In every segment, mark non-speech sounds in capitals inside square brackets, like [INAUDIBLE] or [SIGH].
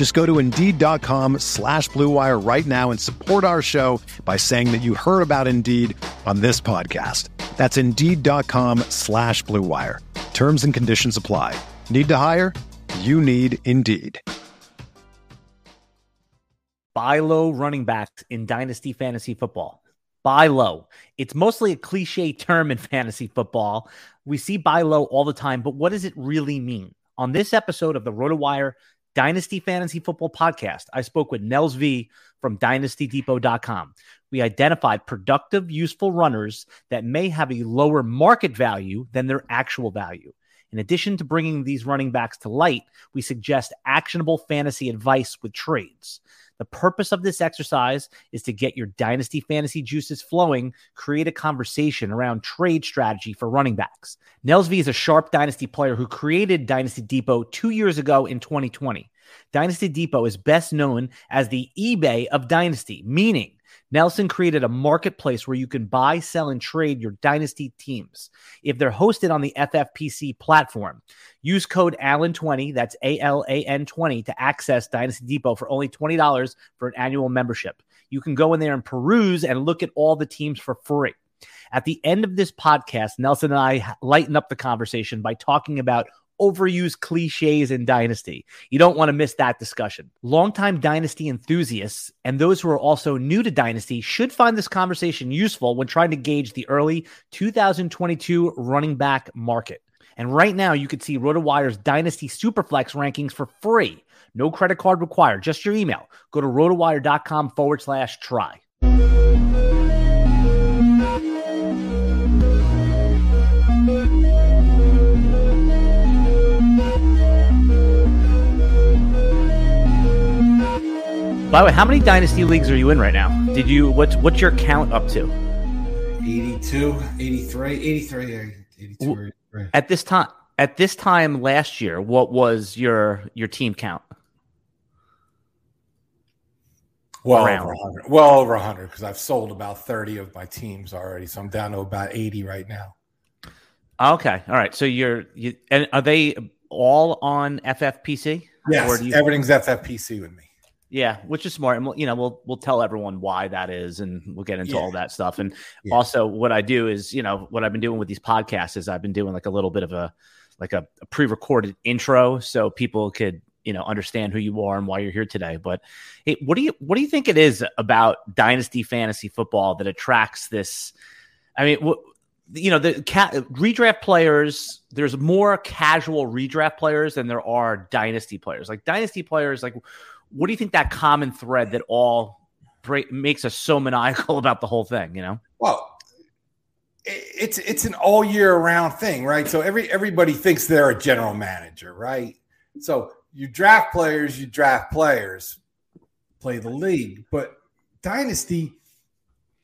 Just go to Indeed.com slash BlueWire right now and support our show by saying that you heard about Indeed on this podcast. That's Indeed.com slash BlueWire. Terms and conditions apply. Need to hire? You need Indeed. Buy low running backs in Dynasty Fantasy Football. Buy low. It's mostly a cliche term in [LAUGHS] fantasy football. We see buy low all the time, but what does it really mean? On this episode of the RotoWire Dynasty Fantasy Football Podcast, I spoke with Nels V from dynastydepot.com. We identified productive, useful runners that may have a lower market value than their actual value. In addition to bringing these running backs to light, we suggest actionable fantasy advice with trades. The purpose of this exercise is to get your dynasty fantasy juices flowing, create a conversation around trade strategy for running backs. Nels V is a sharp dynasty player who created Dynasty Depot two years ago in 2020. Dynasty Depot is best known as the eBay of Dynasty, meaning Nelson created a marketplace where you can buy, sell, and trade your dynasty teams. If they're hosted on the FFPC platform, use code ALAN20, that's A L A N 20, to access Dynasty Depot for only $20 for an annual membership. You can go in there and peruse and look at all the teams for free. At the end of this podcast, Nelson and I lighten up the conversation by talking about overused cliches in Dynasty. You don't want to miss that discussion. Longtime Dynasty enthusiasts and those who are also new to Dynasty should find this conversation useful when trying to gauge the early 2022 running back market. And right now, you can see RotoWire's Dynasty Superflex rankings for free. No credit card required, just your email. Go to rotowire.com forward slash try. By the way, how many dynasty leagues are you in right now? Did you what's what's your count up to? 82, 83, 83, 82. At this time at this time last year, what was your your team count? Well Around. over 100. Well over 100 because I've sold about 30 of my teams already, so I'm down to about 80 right now. Okay. All right. So you're you and are they all on FFPC? Yes, you- everything's FFPC with me. Yeah, which is smart, and we'll, you know we'll we'll tell everyone why that is, and we'll get into yeah. all that stuff. And yeah. also, what I do is, you know, what I've been doing with these podcasts is I've been doing like a little bit of a like a, a pre-recorded intro, so people could you know understand who you are and why you're here today. But hey, what do you what do you think it is about dynasty fantasy football that attracts this? I mean, what, you know, the ca- redraft players. There's more casual redraft players than there are dynasty players. Like dynasty players, like what do you think that common thread that all break, makes us so maniacal [LAUGHS] about the whole thing? You know, well, it's it's an all year round thing, right? So every everybody thinks they're a general manager, right? So you draft players, you draft players, play the league, but dynasty.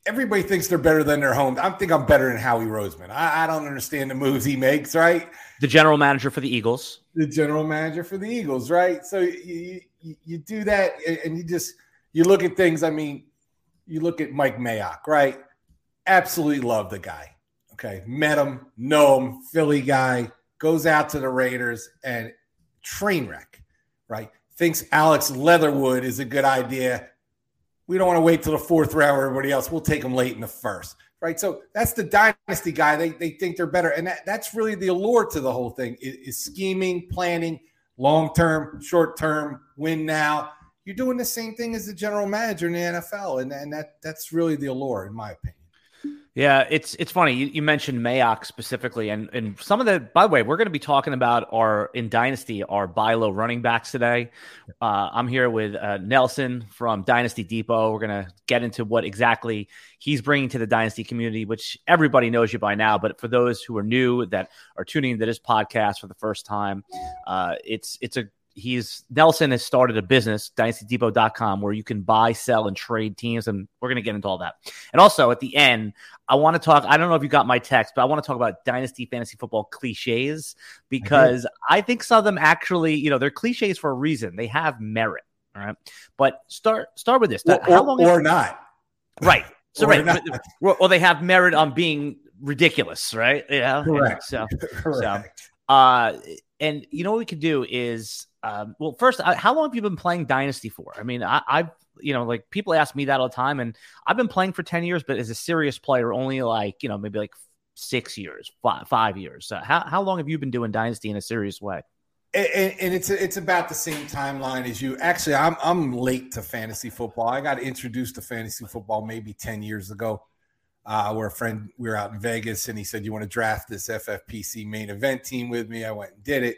Everybody thinks they're better than their home. I think I'm better than Howie Roseman. I, I don't understand the moves he makes, right? The general manager for the Eagles. The general manager for the Eagles, right? So you, you, do that and you just you look at things. I mean, you look at Mike Mayock, right? Absolutely love the guy. Okay, met him, know him, Philly guy, goes out to the Raiders and train wreck, right? Thinks Alex Leatherwood is a good idea. We don't want to wait till the fourth round everybody else. We'll take him late in the first, right? So that's the dynasty guy. They, they think they're better. And that, that's really the allure to the whole thing is, is scheming, planning, long term, short term, win now. You're doing the same thing as the general manager in the NFL, and, and that that's really the allure, in my opinion. Yeah, it's it's funny. You, you, mentioned Mayock specifically, and and some of the. By the way, we're going to be talking about our in Dynasty our buy low running backs today. Uh, I'm here with uh, Nelson from Dynasty Depot. We're going to get into what exactly he's bringing to the Dynasty community, which everybody knows you by now. But for those who are new that are tuning into this podcast for the first time, uh, it's it's a he's Nelson has started a business, dynastydepot.com, where you can buy, sell, and trade teams. And we're going to get into all that. And also at the end, I want to talk. I don't know if you got my text, but I want to talk about dynasty fantasy football cliches because I, I think some of them actually, you know, they're cliches for a reason. They have merit. All right. But start start with this. Or, How long or, or not. Right. So right. Well, they have merit on being ridiculous, right? Yeah. Correct. so, [LAUGHS] Correct. so uh and you know what we could do is um, well, first, uh, how long have you been playing Dynasty for? I mean, I, I've you know, like people ask me that all the time, and I've been playing for ten years, but as a serious player, only like you know maybe like six years, five, five years. So how how long have you been doing Dynasty in a serious way? And, and it's it's about the same timeline as you. Actually, I'm I'm late to fantasy football. I got introduced to fantasy football maybe ten years ago. Uh, where a friend we were out in Vegas, and he said, "You want to draft this FFPC main event team with me?" I went and did it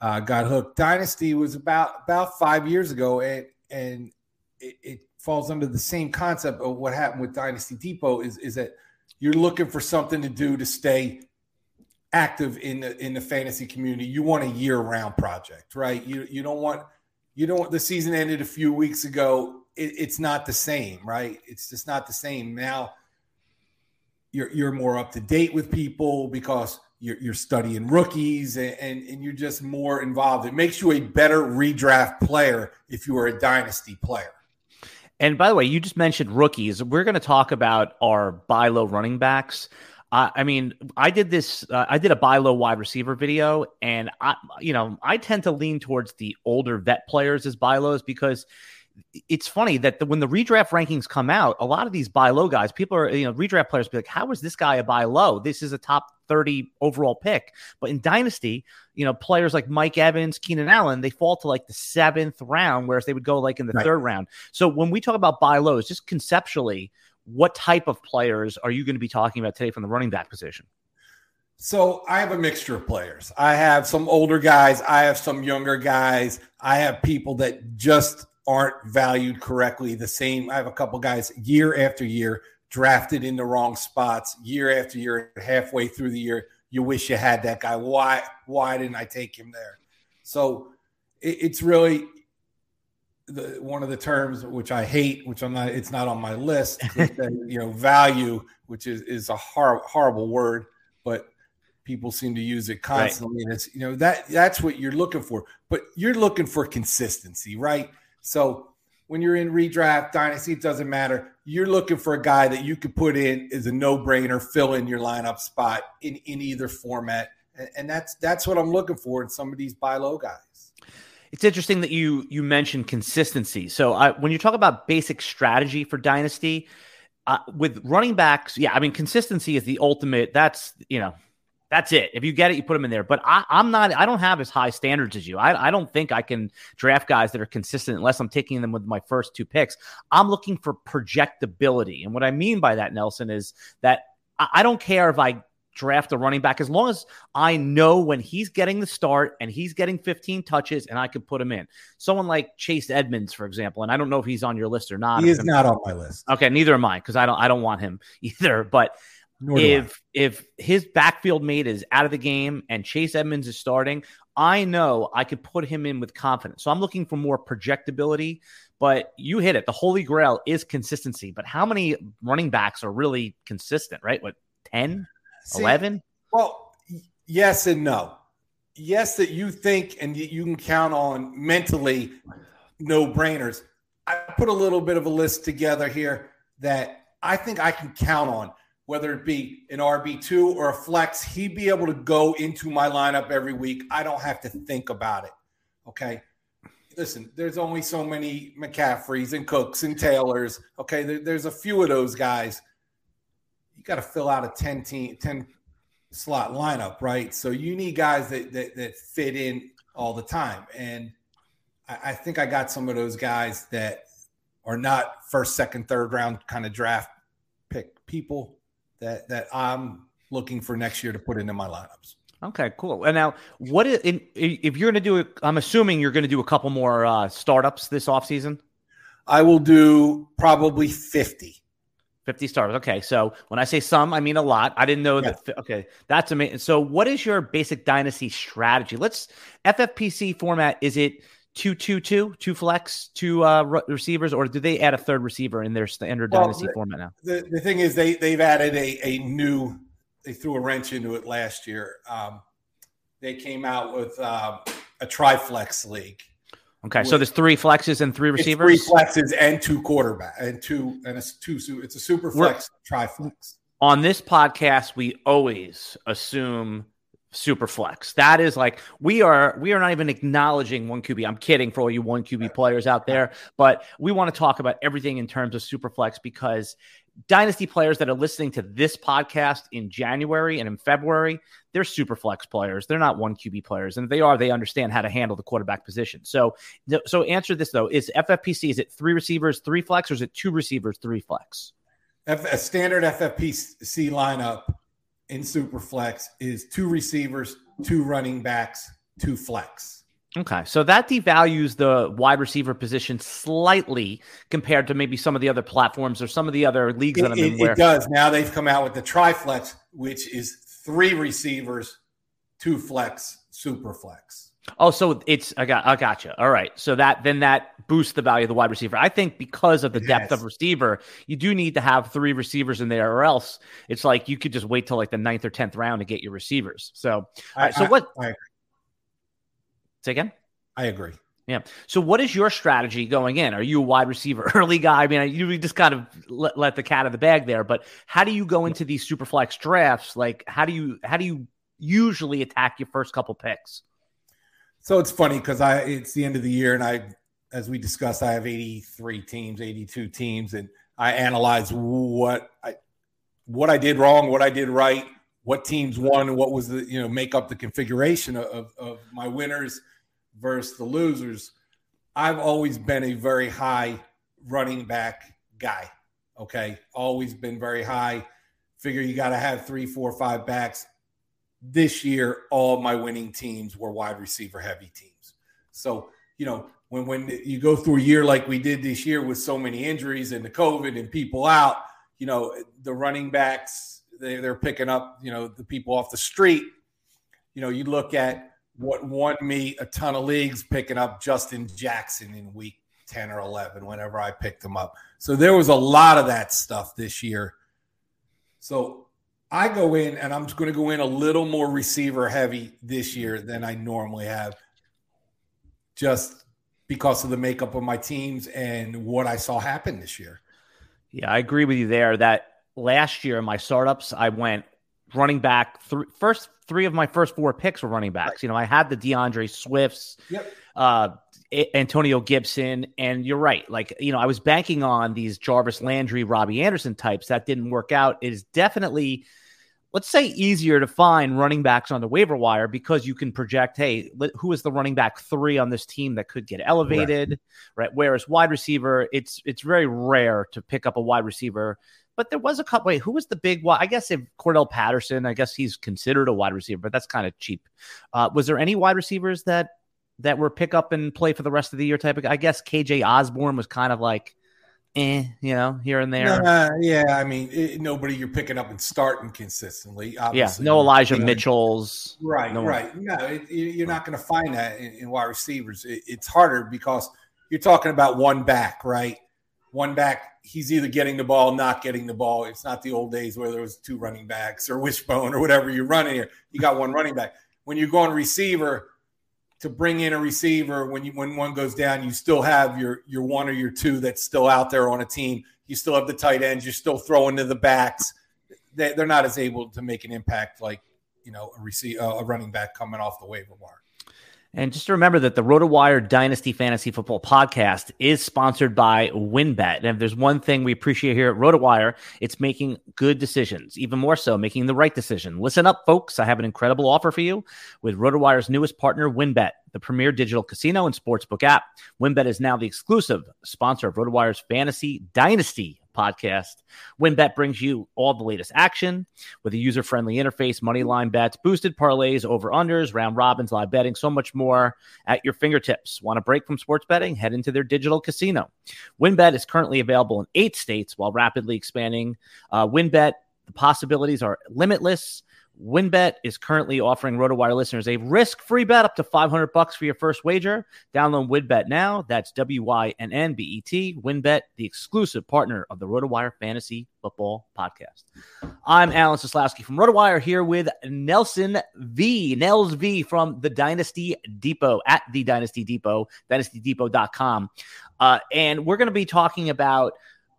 uh, got hooked. Dynasty was about about five years ago, and and it, it, falls under the same concept of what happened with Dynasty Depot is is that you're looking for something to do to stay active in the in the fantasy community. You want a year round project, right? You you don't want you don't want the season ended a few weeks ago. It, it's not the same, right? It's just not the same now. You're you're more up to date with people because you're, you're studying rookies and, and, and you're just more involved. It makes you a better redraft player if you are a dynasty player. And by the way, you just mentioned rookies. We're going to talk about our buy low running backs. I mean, I did this. Uh, I did a buy low wide receiver video, and I, you know, I tend to lean towards the older vet players as buy lows because it's funny that the, when the redraft rankings come out, a lot of these buy low guys, people are, you know, redraft players be like, how is this guy a buy low? This is a top 30 overall pick. But in Dynasty, you know, players like Mike Evans, Keenan Allen, they fall to like the seventh round, whereas they would go like in the right. third round. So when we talk about buy lows, just conceptually, what type of players are you going to be talking about today from the running back position? So I have a mixture of players. I have some older guys. I have some younger guys. I have people that just aren't valued correctly. The same, I have a couple guys year after year drafted in the wrong spots, year after year, halfway through the year. You wish you had that guy. Why? Why didn't I take him there? So it, it's really the, one of the terms which I hate, which I'm not. It's not on my list. [LAUGHS] you know, value, which is is a hor- horrible word, but people seem to use it constantly, right. and it's you know that that's what you're looking for. But you're looking for consistency, right? So when you're in redraft dynasty, it doesn't matter. You're looking for a guy that you could put in as a no-brainer, fill in your lineup spot in, in either format. And, and that's that's what I'm looking for in some of these buy low guys. It's interesting that you you mentioned consistency. So I, when you talk about basic strategy for dynasty, uh, with running backs, yeah, I mean consistency is the ultimate. That's you know that's it. If you get it, you put them in there. But I, am not. I don't have as high standards as you. I, I don't think I can draft guys that are consistent unless I'm taking them with my first two picks. I'm looking for projectability, and what I mean by that, Nelson, is that I, I don't care if I draft a running back as long as I know when he's getting the start and he's getting 15 touches and I can put him in. Someone like Chase Edmonds, for example, and I don't know if he's on your list or not. He is not on my list. Okay, neither am I because I don't I don't want him [LAUGHS] either. But if if his backfield mate is out of the game and Chase Edmonds is starting, I know I could put him in with confidence. So I'm looking for more projectability. But you hit it. The holy grail is consistency. But how many running backs are really consistent, right? What, 10, See, 11? Well, yes and no. Yes, that you think and you can count on mentally no brainers. I put a little bit of a list together here that I think I can count on whether it be an RB2 or a flex, he'd be able to go into my lineup every week. I don't have to think about it. Okay. Listen, there's only so many McCaffreys and Cooks and Taylors. Okay. There, there's a few of those guys. You got to fill out a 10 team, 10 slot lineup, right? So you need guys that, that, that fit in all the time. And I, I think I got some of those guys that are not first, second, third round kind of draft pick people that that I'm looking for next year to put into my lineups. Okay, cool. And now, what is, in, if you're going to do it? I'm assuming you're going to do a couple more uh, startups this offseason? I will do probably 50. 50 starters. Okay. So when I say some, I mean a lot. I didn't know yeah. that. Okay. That's amazing. So, what is your basic dynasty strategy? Let's FFPC format. Is it two, two, two, two flex, two uh, re- receivers, or do they add a third receiver in their standard well, dynasty the, format now? The, the thing is, they, they've added a, a new, they threw a wrench into it last year. Um, they came out with uh, a triflex league. Okay, so there's three flexes and three receivers. three flexes and two quarterback and two and it's two. It's a super flex, We're, triflex. On this podcast, we always assume super flex. That is like we are we are not even acknowledging one QB. I'm kidding for all you one QB players out there, but we want to talk about everything in terms of super flex because dynasty players that are listening to this podcast in January and in February, they're super flex players. They're not one QB players, and if they are, they understand how to handle the quarterback position. So, so answer this though: Is FFPC is it three receivers, three flex, or is it two receivers, three flex? a standard FFPC lineup in super flex is two receivers, two running backs, two flex. Okay, so that devalues the wide receiver position slightly compared to maybe some of the other platforms or some of the other leagues it, that I'm in. It, where- it does. Now they've come out with the triflex, which is three receivers, two flex, super flex. Oh, so it's I got I gotcha. All right, so that then that boosts the value of the wide receiver. I think because of the depth of receiver, you do need to have three receivers in there, or else it's like you could just wait till like the ninth or tenth round to get your receivers. So, I, so I, what? I, Say again? I agree. Yeah. So, what is your strategy going in? Are you a wide receiver [LAUGHS] early guy? I mean, you just kind of let, let the cat out of the bag there. But how do you go into these super flex drafts? Like, how do you how do you usually attack your first couple picks? So it's funny because I it's the end of the year, and I, as we discussed, I have eighty three teams, eighty two teams, and I analyze what I what I did wrong, what I did right, what teams won, what was the you know make up the configuration of, of my winners versus the losers, I've always been a very high running back guy. Okay. Always been very high. Figure you got to have three, four, five backs. This year, all my winning teams were wide receiver heavy teams. So, you know, when when you go through a year like we did this year with so many injuries and the COVID and people out, you know, the running backs, they, they're picking up, you know, the people off the street. You know, you look at what won me a ton of leagues picking up Justin Jackson in week 10 or 11 whenever I picked him up. So there was a lot of that stuff this year. So I go in and I'm going to go in a little more receiver heavy this year than I normally have just because of the makeup of my teams and what I saw happen this year. Yeah, I agree with you there that last year in my startups I went running back th- first three of my first four picks were running backs. Right. You know, I had the DeAndre Swifts, yep. uh, Antonio Gibson, and you're right. Like, you know, I was banking on these Jarvis Landry, Robbie Anderson types. That didn't work out. It is definitely, let's say, easier to find running backs on the waiver wire because you can project, hey, who is the running back three on this team that could get elevated, right? right? Whereas wide receiver, it's it's very rare to pick up a wide receiver but there was a couple. Wait, who was the big one? I guess if Cordarrelle Patterson, I guess he's considered a wide receiver, but that's kind of cheap. Uh, was there any wide receivers that that were pick up and play for the rest of the year type of? I guess KJ Osborn was kind of like, eh, you know, here and there. Uh, yeah, I mean, it, nobody you're picking up and starting consistently. Obviously. Yeah, no Elijah you know, Mitchell's. Right, no right. No, it, you're not going to find that in, in wide receivers. It, it's harder because you're talking about one back, right? one back, he's either getting the ball, not getting the ball. It's not the old days where there was two running backs or [LAUGHS] wishbone or whatever you're running here. You got one running back. When you're going receiver, to bring in a receiver when you when one goes down, you still have your your one or your two that's still out there on a team. You still have the tight ends. You're still throwing to the backs. They, are not as able to make an impact like you know a receive uh, a running back coming off the waiver wire. And just remember that the RotoWire Dynasty Fantasy Football Podcast is sponsored by WynnBET. And if there's one thing we appreciate here at RotoWire, it's making good decisions, even more so, making the right decision. Listen up, folks. I have an incredible offer for you with RotoWire's newest partner, WynnBET, the premier digital casino and sportsbook app. WynnBET is now the exclusive sponsor of RotoWire's Fantasy Dynasty podcast. WynnBET brings you all the latest action with a user friendly interface, money line bets, boosted parlays, over unders, round robins, live betting, so much more at your fingertips. Want a break from sports betting? Head into their digital casino. WynnBET is currently available in eight states while rapidly expanding. Uh, WynnBET, the possibilities are limitless. WynnBET is currently offering RotoWire listeners a risk-free bet up to 500 bucks for your first wager. Download WynnBET now. That's W-Y-N-N-B-E-T. WynnBET, the exclusive partner of the RotoWire Fantasy Football Podcast. I'm Alan Seslowsky from RotoWire here with Nelson V. Nels V from the Dynasty Depot at the Dynasty Depot, dynastydepot.com. Uh, and we're going to be talking about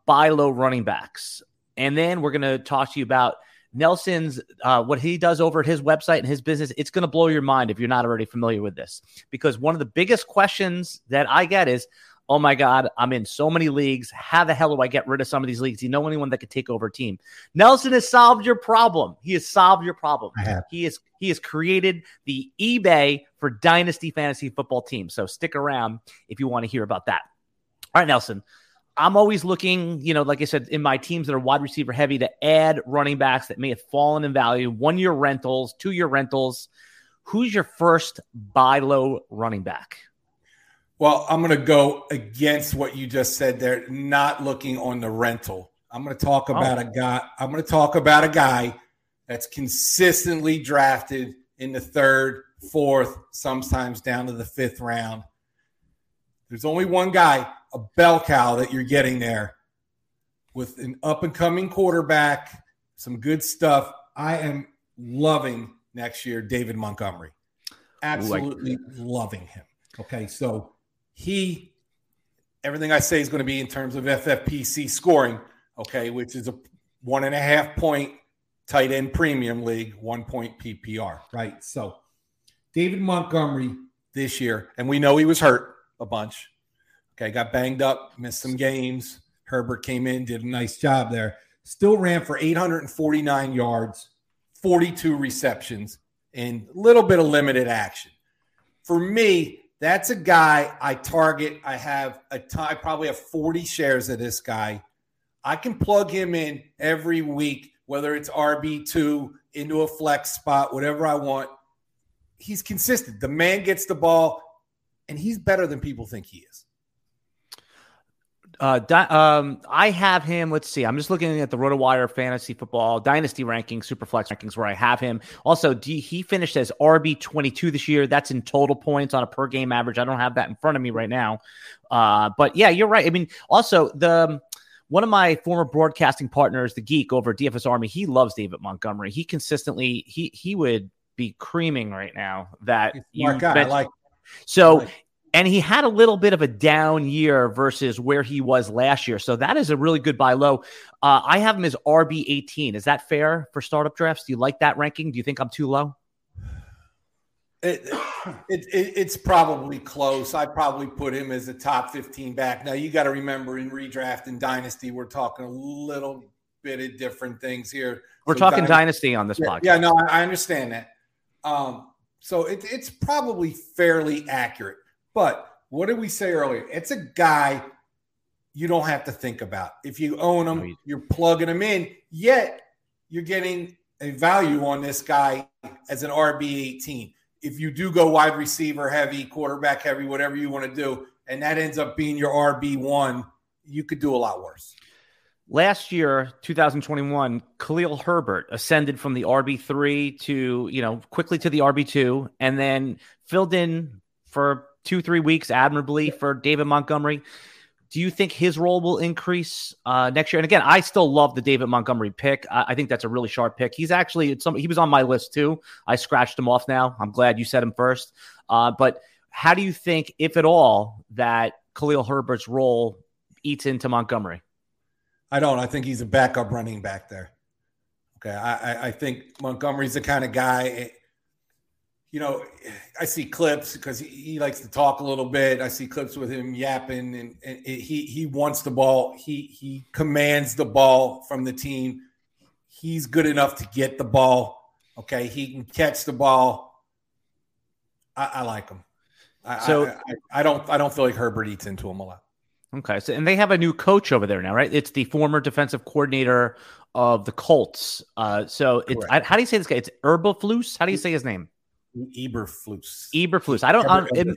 buy low running backs. And then we're going to talk to you about – Nelson's uh, what he does over at his website and his business, it's going to blow your mind if you're not already familiar with this. Because one of the biggest questions that I get is, oh my God, I'm in so many leagues. How the hell do I get rid of some of these leagues? Do you know anyone that could take over a team? Nelson has solved your problem. He has solved your problem. He has he has created the eBay for dynasty fantasy football teams. So stick around if you want to hear about that. All right, Nelson. I'm always looking, you know, like I said, in my teams that are wide receiver heavy to add running backs that may have fallen in value, one year rentals, two year rentals. Who's your first buy low running back? Well, I'm going to go against what you just said there, not looking on the rental. I'm going to talk oh. about oh. a guy. I'm going to talk about a guy that's consistently drafted in the third, fourth, sometimes down to the fifth round. There's only one guy a bell cow that you're getting there with an up and coming quarterback, some good stuff. I am loving next year David Montgomery. Absolutely Ooh, loving him. Okay, so he everything I say is going to be in terms of FFPC scoring, okay, which is a one and a half point tight end premium league, one point PPR, right? So David Montgomery this year, and we know he was hurt a bunch. Okay, got banged up, missed some games. Herbert came in, did a nice job there. Still ran for 849 yards, 42 receptions, and a little bit of limited action. For me, that's a guy I target. I have a t- I probably have 40 shares of this guy. I can plug him in every week, whether it's RB2 into a flex spot, whatever I want. He's consistent. The man gets the ball, and he's better than people think he is. Uh, di- um, I have him. Let's see. I'm just looking at the RotoWire fantasy football dynasty rankings, superflex rankings, where I have him. Also, D, he finished as RB 22 this year. That's in total points on a per game average. I don't have that in front of me right now. Uh, but yeah, you're right. I mean, also the one of my former broadcasting partners, the geek over at DFS Army, he loves David Montgomery. He consistently he he would be creaming right now that you guy, like. So like and he had a little bit of a down year versus where he was last year. So that is a really good buy low. Uh, I have him as RB 18. Is that fair for startup drafts? Do you like that ranking? Do you think I'm too low? It, it, it, it's probably close. I probably put him as a top 15 back. Now, you got to remember in redraft and dynasty, we're talking a little bit of different things here. We're so talking dynasty, dynasty, on this yeah, podcast. Yeah, no, I understand that. Um, so it, it's probably fairly accurate. But what did we say earlier? It's a guy you don't have to think about. If you own him, you're plugging him in, yet you're getting a value on this guy as an RB 18. If you do go wide receiver heavy, quarterback heavy, whatever you want to do, and that ends up being your RB one, you could do a lot worse. Last year, 2021, Khalil Herbert ascended from the RB3 to, you know, quickly to the RB2 and then filled in for two, three weeks admirably for David Montgomery. Do you think his role will increase uh, next year? And again, I still love the David Montgomery pick. I, I think that's a really sharp pick. He's actually some, he was on my list too. I scratched him off now. I'm glad you said him first. Uh, but how do you think, if at all, that Khalil Herbert's role eats into Montgomery? I don't. I think he's a backup running back there. Okay, I, I think Montgomery's the kind of guy you know, I see clips because he, he, likes to talk a little bit. I see clips with him yapping, and, and he he wants the ball. He he commands the ball from the team. He's good enough to get the ball. Okay, he can catch the ball. I, I like him. I, so I, I, don't I don't feel like Herbert eats into him a lot. Okay, so and they have a new coach over there now, right? It's the former defensive coordinator of the Colts. Uh, so it's I, how do you say this guy? It's Eberflus. How do you say his name? Eberflus. Eberflus. I don't. I, it,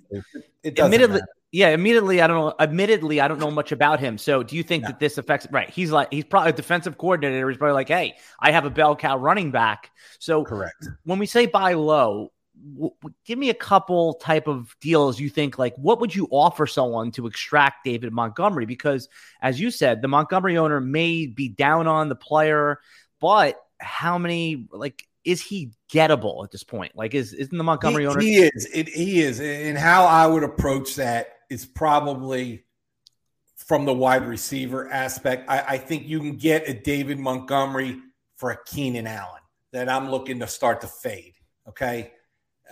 it admittedly, matter. yeah. Immediately, I don't know. Admittedly, I don't know much about him. So, do you think no. that this affects? Right. He's like he's probably a defensive coordinator. He's probably like, hey, I have a bell cow running back. So, correct. When we say buy low, w- give me a couple type of deals you think like what would you offer someone to extract David Montgomery because as you said the Montgomery owner may be down on the player but how many like is he gettable at this point like is isn't the Montgomery he, owner he is it, he is and how I would approach that is probably from the wide receiver aspect I, I think you can get a David Montgomery for a Keenan Allen that I'm looking to start to fade okay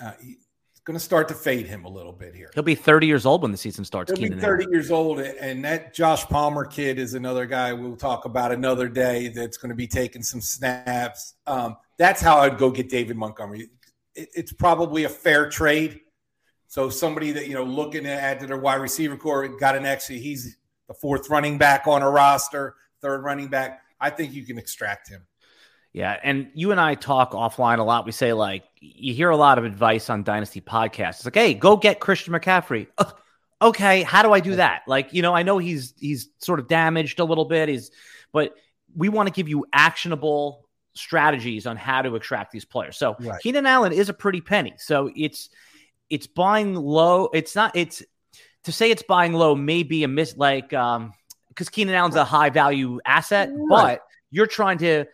uh, he's going to start to fade him a little bit here. He'll be 30 years old when the season starts. He'll Keenan be 30 years old, and that Josh Palmer kid is another guy we'll talk about another day that's going to be taking some snaps. Um, that's how I'd go get David Montgomery. It, it's probably a fair trade. So somebody that you know looking to add to their wide receiver core got an extra. He's the fourth running back on a roster, third running back. I think you can extract him. Yeah, and you and I talk offline a lot. We say like you hear a lot of advice on Dynasty podcasts. It's like, hey, go get Christian McCaffrey. okay, how do I do that? Like, you know, I know he's he's sort of damaged a little bit. He's, but we want to give you actionable strategies on how to attract these players. So right. Keenan Allen is a pretty penny. So it's it's buying low. It's not. It's to say it's buying low may be a miss. Like um, because Keenan Allen's a high value asset, right. but you're trying to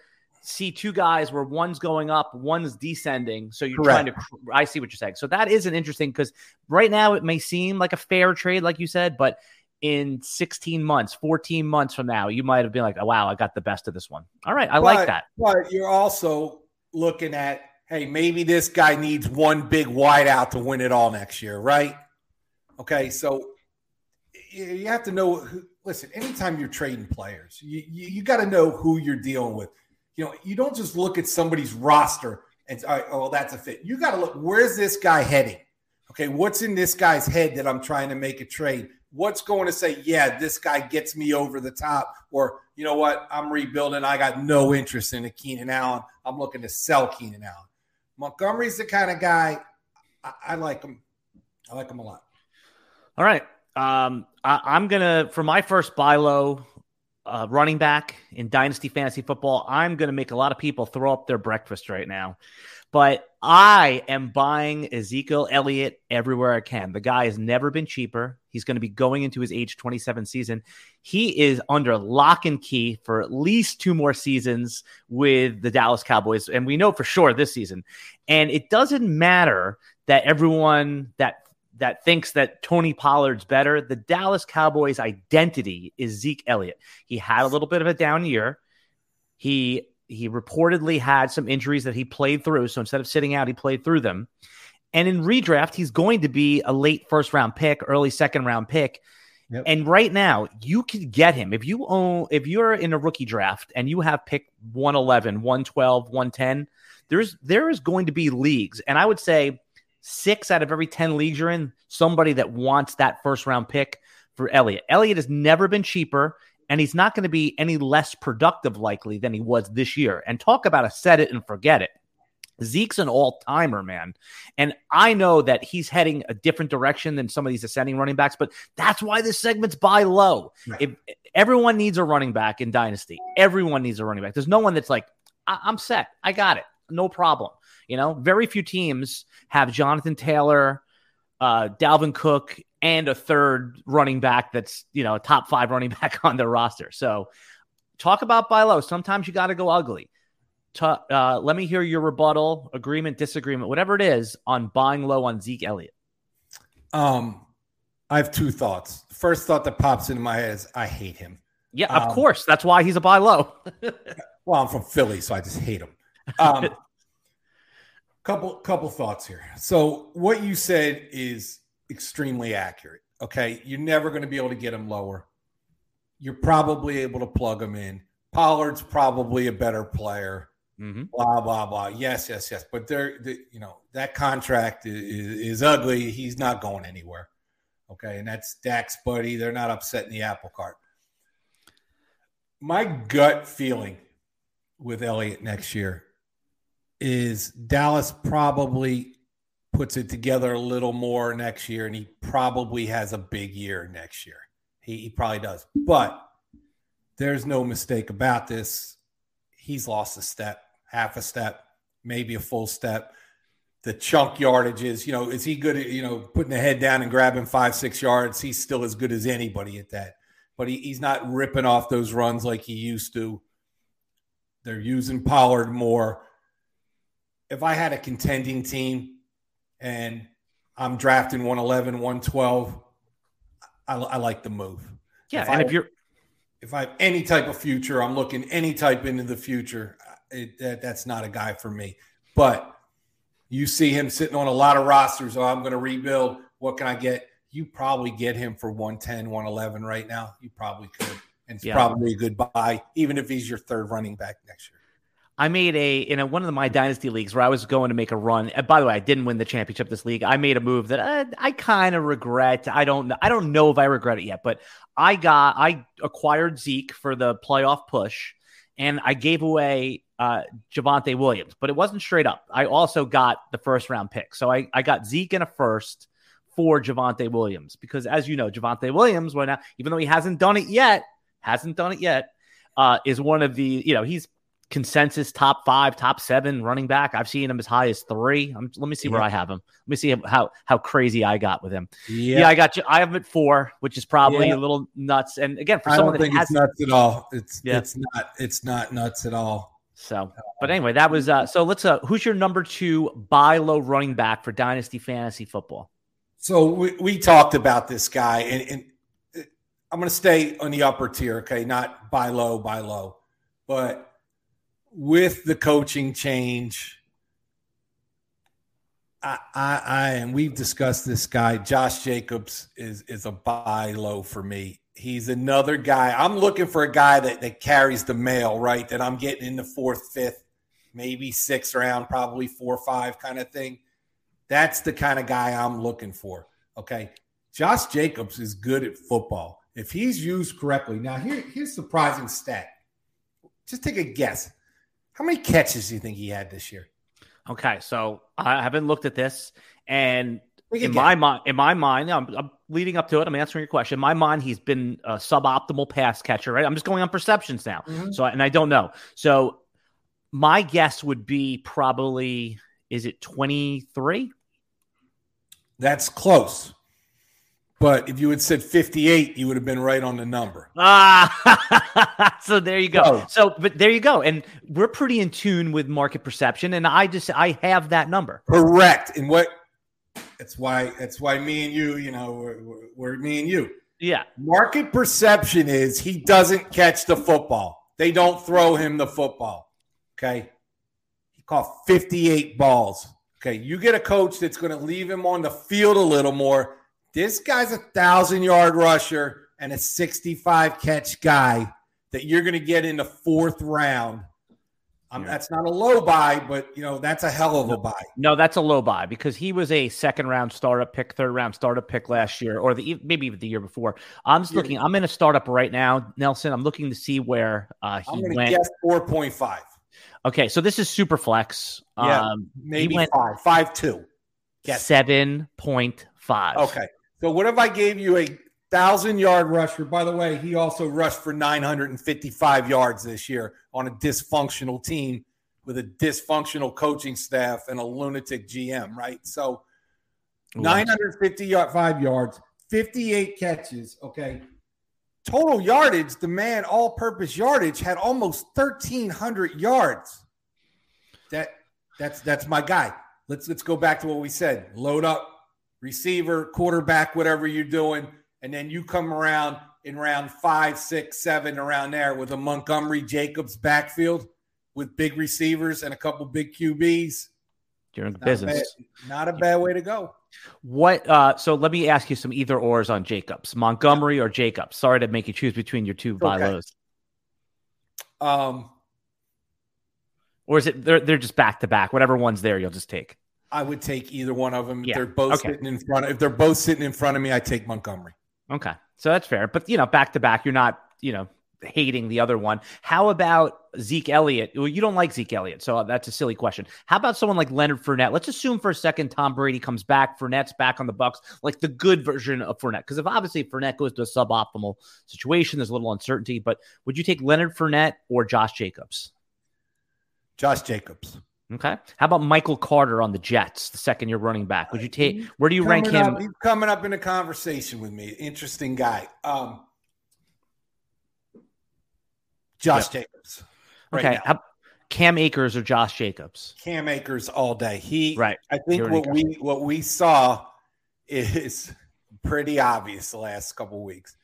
see two guys where one's going up, one's descending. So you're Correct. trying to, I see what you're saying. So that isn't interesting because right now it may seem like a fair trade, like you said, but in 16 months, 14 months from now, you might have been like, oh, wow, I got the best of this one. All right. I but, like that. But you're also looking at, hey, maybe this guy needs one big wideout to win it all next year, right? Okay. So you have to know. Who, listen, anytime you're trading players, you, you, you got to know who you're dealing with you know, you don't just look at somebody's roster and say, oh, that's a fit. You got to look, where's this guy heading? Okay, what's in this guy's head that I'm trying to make a trade? What's going to say, yeah, this guy gets me over the top? Or, you know what, I'm rebuilding. I got no interest in a Keenan Allen. I'm looking to sell Keenan Allen. Montgomery's the kind of guy I, I like him. I like him a lot. All right. Um, I, am gonna for my first buy low uh, running back in dynasty fantasy football. I'm to make a lot of people throw up their breakfast right now, but I am buying Ezekiel Elliott everywhere I can. The guy has never been cheaper. He's going to be going into his age 27 season. He is under lock and key for at least two more seasons with the Dallas Cowboys, and we know for sure this season. And it doesn't matter that everyone that that thinks that Tony Pollard's better. The Dallas Cowboys' identity is Zeke Elliott. He had a little bit of a down year. He he reportedly had some injuries that he played through. So instead of sitting out, he played through them. And in redraft, he's going to be a late first round pick, early second round pick. Yep. And right now, you can get him if you own if you're in a rookie draft and you have pick 111, 112, 110, there's there is going to be leagues. And I would say six out of every 10 leagues you're in, somebody that wants that first round pick for Elliott. Elliott has never been cheaper, and he's not going to be any less productive likely than he was this year. And talk about a set it and forget it. Zeke's an all timer, man. And I know that he's heading a different direction than some of these ascending running backs, but that's why this segment's buy low. Right. If everyone needs a running back in Dynasty, everyone needs a running back. There's no one that's like, I- I'm set. I got it. No problem. You know, very few teams have Jonathan Taylor, uh, Dalvin Cook, and a third running back that's, you know, a top five running [LAUGHS] back on their roster. So talk about buy low. Sometimes you got to go ugly. uh, let me hear your rebuttal, agreement, disagreement, whatever it is, on buying low on Zeke Elliott. Um, I have two thoughts. First thought that pops into my head is I hate him. Yeah, of um, course. That's why he's a buy low. [LAUGHS] well, I'm from Philly, so I just hate him. Um, [LAUGHS] couple couple thoughts here. So what you said is extremely accurate. Okay, you're never going to be able to get him lower. You're probably able to plug him in. Pollard's probably a better player. Mm-hmm. Blah blah blah. Yes, yes, yes. But there, the, you know, that contract is, is, ugly. He's not going anywhere. Okay. And that's Dak's buddy. They're not upsetting the apple cart. My gut feeling with Elliott next year is Dallas probably puts it together a little more next year, and he probably has a big year next year. He, he probably does. But there's no mistake about this. He's lost a step, half a step, maybe a full step. The chunk yardages, you know, is he good at, you know, putting the head down and grabbing five, six yards? He's still as good as anybody at that. But he, he's not ripping off those runs like he used to. They're using Pollard more. If I had a contending team and I'm drafting 111, 112, I, I like the move. Yeah, if and I, if you're if I have any type of future, I'm looking any type into the future. It, that, that's not a guy for me. But you see him sitting on a lot of rosters. Oh, I'm going to rebuild. What can I get? You probably get him for 110, 111 right now. You probably could. And it's Yeah. probably a good buy, even if he's your third running back next year. I made a in a, one of the, my dynasty leagues where I was going to make a run. And by the way, I didn't win the championship this league. I made a move that uh, I kind of regret. I don't. I don't know if I regret it yet, but I got I acquired Zeke for the playoff push, and I gave away uh, Javonte Williams, but it wasn't straight up. I also got the first round pick, so I I got Zeke in a first for Javonte Williams because, as you know, Javonte Williams, right now, even though he hasn't done it yet, hasn't done it yet, uh, is one of the you know he's consensus top five, top seven running back. I've seen him as high as three. I'm, let me see where I have him. Let me see how how crazy I got with him. Yeah, I got you. I have him at four, which is probably Yeah. a little nuts. And again, for I someone don't that think has it's nuts at all. It's Yeah. it's not it's not nuts at all. so, but anyway, that was uh. So let's uh, who's your number two buy low running back for dynasty fantasy football? So we, we talked about this guy, and, and I'm going to stay on the upper tier, okay? Not buy low, buy low, but with the coaching change, I, I, I and we've discussed this guy. Josh Jacobs is is a buy low for me. He's another guy. I'm looking for a guy that that carries the mail, right? That I'm getting in the fourth, fifth, maybe sixth round, probably four, or five kind of thing. That's the kind of guy I'm looking for. Okay. Josh Jacobs is good at football. If he's used correctly. Now, here, here's surprising stat. Just take a guess. How many catches do you think he had this year? Okay, so I haven't looked at this, and in my mind, in my mind, I'm, I'm leading up to it. I'm answering your question. In my mind, he's been a suboptimal pass catcher. Right? I'm just going on perceptions now. Mhm. So, and I don't know. So, my guess would be probably is it 23? That's close. But if you had said 58, you would have been right on the number. Ah, [LAUGHS] so there you go. Close. So, but there you go. And we're pretty in tune with market perception, and I just I have that number. Correct. And what that's why that's why me and you, you know, we're, we're, we're me and you. Yeah, Market perception is he doesn't catch the football. They don't throw him the football. Okay. He caught 58 balls. Okay. You get a coach that's going to leave him on the field a little more. This guy's a thousand yard rusher and a 65 catch guy that you're going to get in the fourth round. Um, Yeah. That's not a low buy, but you know that's a hell of a buy. No, that's a low buy because he was a second round startup pick, third round startup pick last year, or the maybe even the year before. I'm just Yeah. looking. I'm in a startup right now, Nelson. I'm looking to see where uh, I'm he went. guess 4.5, Okay, so this is super flex. Yeah, um, maybe went- five, five two. Guess. seven point five. Okay. So what if I gave you a thousand yard rusher? By the way, he also rushed for 955 yards this year on a dysfunctional team with a dysfunctional coaching staff and a lunatic GM, right? So 955 yards, 58 catches. Okay. Total yardage, the man all purpose yardage had almost 1,300 yards. That that's that's my guy. Let's let's go back to what we said. Load up, receiver, quarterback, whatever you're doing, and then you come around in round five, six, seven, around there with a Montgomery Jacobs backfield with big receivers and a couple big QBs. You're in the Not a business. bad- not a bad way to go. What? Uh, so let me ask you some either ors on Jacobs, Montgomery or Jacobs. Sorry to make you choose between your two buy Okay. lows, Um, or is it they're they're just back to back? Whatever one's there, you'll just take. I would take either one of them. Yeah. If they're both Okay. sitting in front. Of, if they're both sitting in front of me, I take Montgomery. Okay. So that's fair. But, you know, back to back, you're not, you know, hating the other one. How about Zeke Elliott? Well, you don't like Zeke Elliott. So that's a silly question. How about someone like Leonard Fournette? Let's assume for a second Tom Brady comes back. Fournette's back on the Bucs, like the good version of Fournette. Because if obviously Fournette goes to a suboptimal situation, there's a little uncertainty. But would you take Leonard Fournette or Josh Jacobs? Josh Jacobs. Okay. How about Michael Carter on the Jets, the second year running back? Would you take where do you rank him? Up, he's coming up in a conversation with me. Interesting guy. Um, Josh Jacobs. right okay. How, Cam Akers or Josh Jacobs? Cam Akers all day. He Right. I think Here what we we what we saw is pretty obvious the last couple weeks.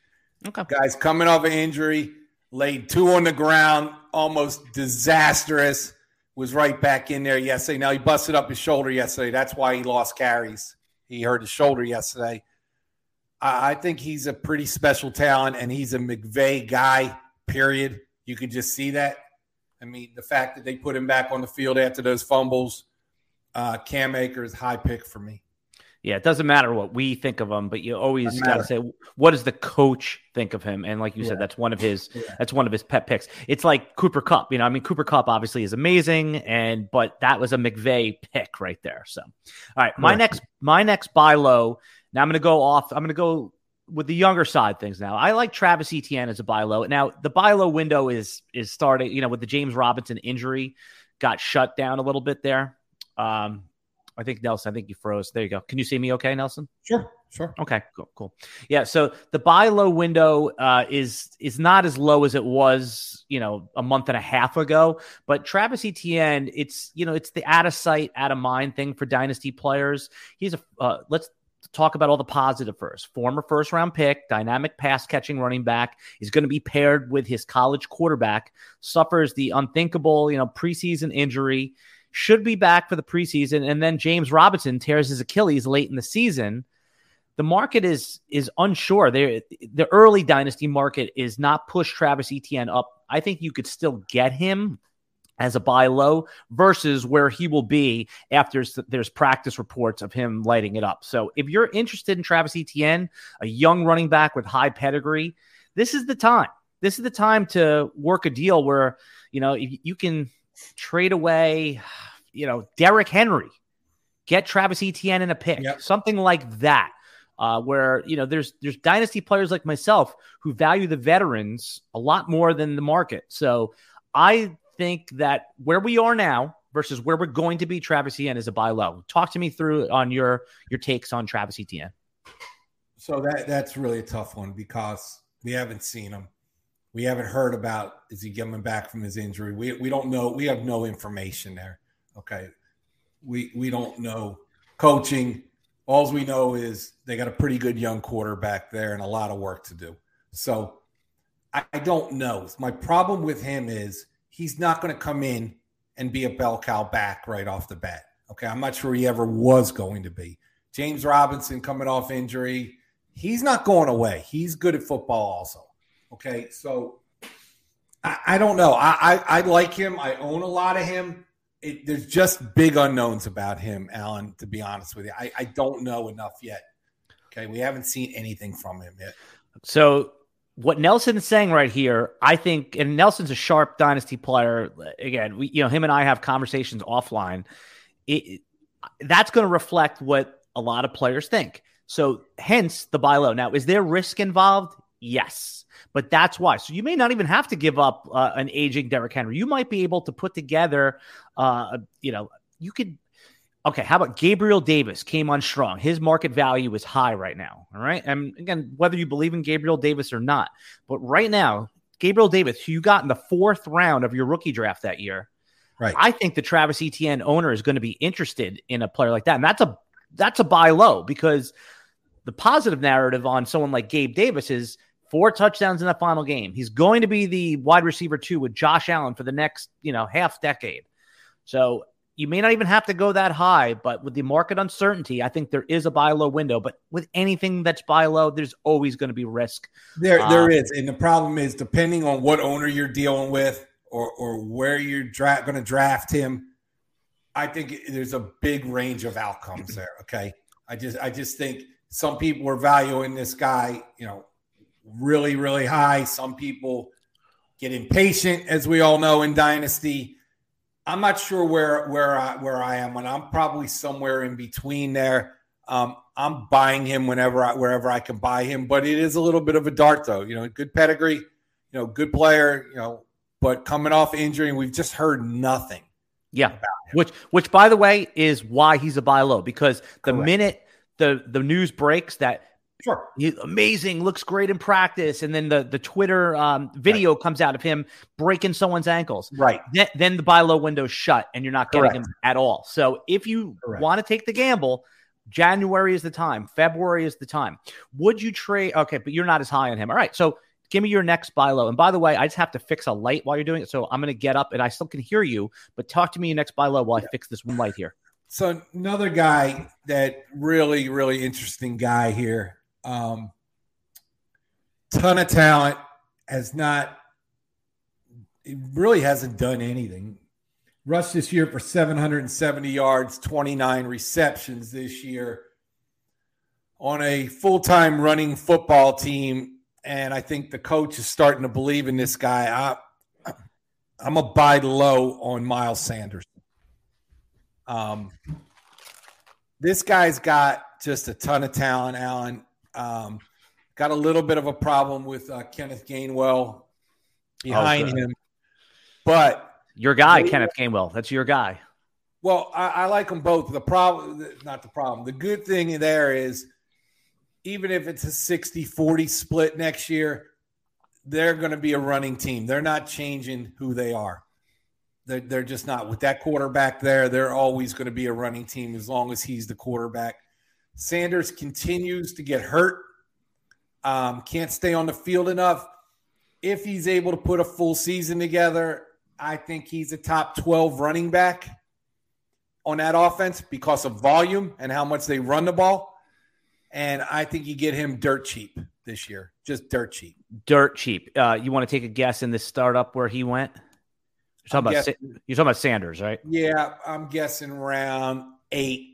Okay. Guys coming off an injury, laid two on the ground, almost disastrous. Was right back in there yesterday. Now he busted up his shoulder yesterday. That's why he lost carries. He hurt his shoulder yesterday. I, I think he's a pretty special talent, and he's a McVay guy. Period. You could just see that. I mean, the fact that they put him back on the field after those fumbles, uh, Cam Akers, high pick for me. Yeah, it doesn't matter what we think of him, but you always got to say what does the coach think of him? And like you Yeah. said, that's one of his Yeah. that's one of his pet picks. It's like Cooper Kupp, you know. I mean, Cooper Kupp obviously is amazing, and but that was a McVay pick right there. So, all right, my Correct. next my next buy low. Now I'm going to go off. I'm going to go with the younger side things. Now I like Travis Etienne as a buy low. Now the buy low window is is starting. You know, with the James Robinson injury, got shut down a little bit there. Um, I think Nelson. I think you froze. There you go. Can you see me? Okay, Nelson. Sure, sure. Okay, cool, cool. Yeah, so the buy low window uh, is is not as low as it was, you know, a month and a half ago. But Travis Etienne, it's you know, it's the out of sight, out of mind thing for dynasty players. He's a uh, let's talk about all the positive first. Former first round pick, dynamic pass catching running back is going to be paired with his college quarterback. Suffers the unthinkable, you know, preseason injury. Should be back for the preseason, and then James Robinson tears his Achilles late in the season the market is is unsure. There, the early dynasty market is not push Travis Etienne up. I think you could still get him as a buy low versus where he will be after there's practice reports of him lighting it up. So if you're interested in Travis Etienne, a young running back with high pedigree, this is the time. This is the time to work a deal where you know you can trade away, you know, Derrick Henry, get Travis Etienne in a pick, Yep. something like that uh, where you know there's there's dynasty players like myself who value the veterans a lot more than the market. So I think that where we are now versus where we're going to be, Travis Etienne is a buy low. Talk to me through on your your takes on Travis Etienne. So that that's really a tough one because we haven't seen him. We haven't heard about is he coming back from his injury. We we don't know. We have no information there. Okay, we we don't know coaching. All we know is they got a pretty good young quarterback there and a lot of work to do. So I, I don't know. My problem with him is he's not going to come in and be a bell cow back right off the bat. Okay, I'm not sure he ever was going to be. James Robinson coming off injury, he's not going away. He's good at football also. Okay, so I, I don't know. I, I I like him. I own a lot of him. It, there's just big unknowns about him, Alan. To be honest with you, I, I don't know enough yet. Okay, we haven't seen anything from him yet. So what Nelson is saying right here, I think, and Nelson's a sharp dynasty player. Again, we, you know, him and I have conversations offline. It, that's going to reflect what a lot of players think. So hence the buy low. Now, is there risk involved? Yes. But that's why. So you may not even have to give up uh, an aging Derrick Henry. You might be able to put together, uh, you know, you could. Okay, how about Gabriel Davis came on strong? His market value is high right now. All right. And again, whether you believe in Gabriel Davis or not, but right now, Gabriel Davis, who you got in the fourth round of your rookie draft that year, Right. I think the Travis Etienne owner is going to be interested in a player like that. And that's a that's a buy low because the positive narrative on someone like Gabe Davis is four touchdowns in the final game. He's going to be the wide receiver two with Josh Allen for the next, you know, half decade. So you may not even have to go that high, but with the market uncertainty, I think there is a buy low window. But with anything that's buy low, there's always going to be risk. There, Uh, there is, and the problem is depending on what owner you're dealing with or or where you're dra- going to draft him. I think there's a big range of outcomes there. Okay, I just I just think some people are valuing this guy, you know, really really high. Some people get impatient, as we all know in dynasty. I'm not sure where where I where I am, and I'm probably somewhere in between there. Um, I'm buying him whenever I, wherever I can buy him, but it is a little bit of a dart, though. You know, good pedigree, you know, good player, you know, but coming off injury, we've just heard nothing. Yeah, which which by the way is why he's a buy low because the Correct. minute the the news breaks that Sure. He's amazing, looks great in practice. And then the, the Twitter um, video right. comes out of him breaking someone's ankles. Right. Then, then the buy low window shut and you're not getting Correct. him at all. So if you want to take the gamble, January is the time, February is the time. Would you trade? Okay, but you're not as high on him. All right. So give me your next buy low. And by the way, I just have to fix a light while you're doing it. So I'm going to get up and I still can hear you, but talk to me your next buy low while yeah. I fix this one light here. So another guy that really, really interesting guy here um, ton of talent, has not, it really hasn't done anything. Rush this year for 770 yards, 29 receptions this year on a full time running football team. And I think the coach is starting to believe in this guy. I, I'm a buy low on Miles Sanders. Um, this guy's got just a ton of talent, Alan. Um, got a little bit of a problem with uh, Kenneth Gainwell behind oh, him, but your guy, Kenneth Gainwell, that's your guy. Well, I, I, like them both. The problem, not the problem. The good thing there is, even if it's a 60 40 split next year, they're going to be a running team. They're not changing who they are. They're, they're just not. With that quarterback there, they're always going to be a running team as long as he's the quarterback. Sanders continues to get hurt, um, can't stay on the field enough. If he's able to put a full season together, I think he's a top 12 running back on that offense because of volume and how much they run the ball. And I think you get him dirt cheap this year, just dirt cheap. Dirt cheap. Uh, you want to take a guess in this startup where he went? You're talking, about, you're talking about Sanders, right? Yeah, I'm guessing round eight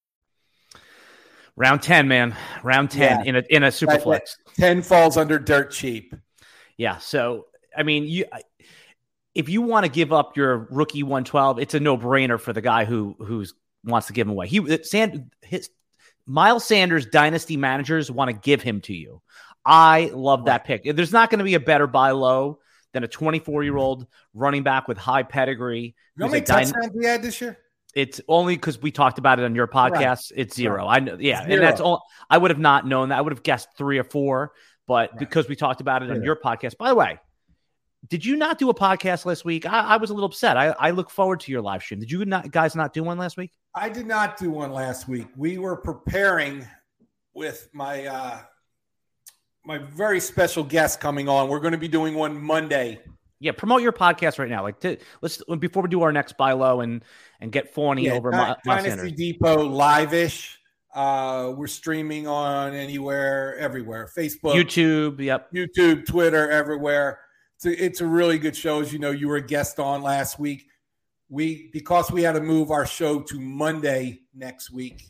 Round 10, man. Round 10 Yeah. in a in a super That- flex. Ten falls under dirt cheap. Yeah. So I mean, you if you want to give up your rookie 112, it's a no brainer for the guy who who's wants to give him away. He Sand his Miles Sanders dynasty managers want to give him to you. I love that pick. There's not going to be a better buy low than a 24 year old running back with high pedigree. You know how many touchdowns we had this year? It's only because we talked about it on your podcast. It's zero. I know. Yeah, Zero. and that's all. I would have not known that. I would have guessed three or four, but Right. because we talked about it on your podcast. By the way, did you not do a podcast last week? I, I was a little upset. I, I look forward to your live stream. Did you not guys not do one last week? I did not do one last week. We were preparing with my uh my very special guest coming on. We're going to be doing one Monday. Yeah, promote your podcast right now. Like, to, let's before we do our next buy low and and get Fawny Yeah, over my, Dynasty. Depot live-ish. Uh, we're streaming on anywhere, everywhere. Facebook, YouTube. Yep. YouTube, Twitter, everywhere. It's a, it's a really good show. As you know, you were a guest on last week. We because we had to move our show to Monday next week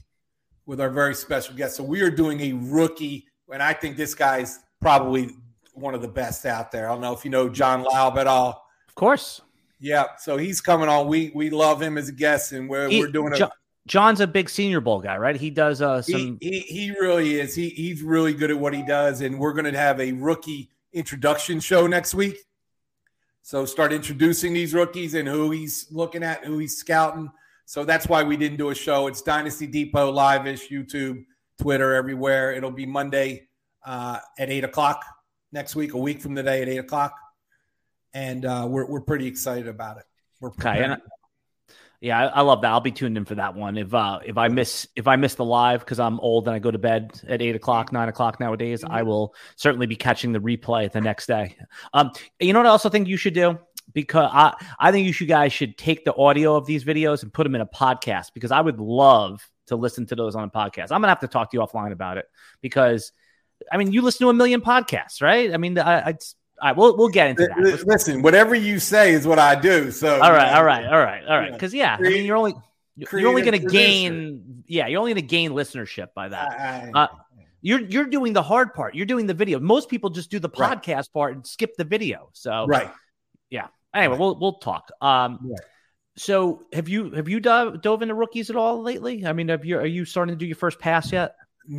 with our very special guest. So we are doing a rookie, and I think this guy's probably one of the best out there. I don't know if you know John Laub at all. Of course. Yeah, so he's coming on. We we love him as a guest, and we're He- we're doing a Jo- John's a big Senior Bowl guy, right? He does uh, some. he, he he really is. He he's really good at what he does, and we're going to have a rookie introduction show next week. So start introducing these rookies and who he's looking at, who he's scouting. So that's why we didn't do a show. It's Dynasty Depot live-ish, YouTube, Twitter, everywhere. It'll be Monday uh, at eight o'clock next week, a week from today at eight o'clock, and uh, we're we're pretty excited about it. We're Okay, preparing. and Yeah, I, I love that. I'll be tuned in for that one. If uh if I miss if I miss the live because I'm old and I go to bed at eight o'clock, nine o'clock nowadays, I will certainly be catching the replay the next day. Um, you know what I also think you should do because I I think you should guys should take the audio of these videos and put them in a podcast because I would love to listen to those on a podcast. I'm gonna have to talk to you offline about it because I mean you listen to a million podcasts, right? I mean I, I all right, we'll we'll get into that. Listen, whatever you say is what I do. So all right, all right, all right, all right. Because yeah, I mean, you're only you're only going to gain yeah, you're only going to gain listenership by that. I- Uh, You're you're doing the hard part. You're doing the video. Most people just do the Right. podcast part and skip the video. So right. Yeah. Anyway, we'll we'll talk. Um, Right. so have you have you dove, dove into rookies at all lately? I mean, have you are you starting to do your first pass yet?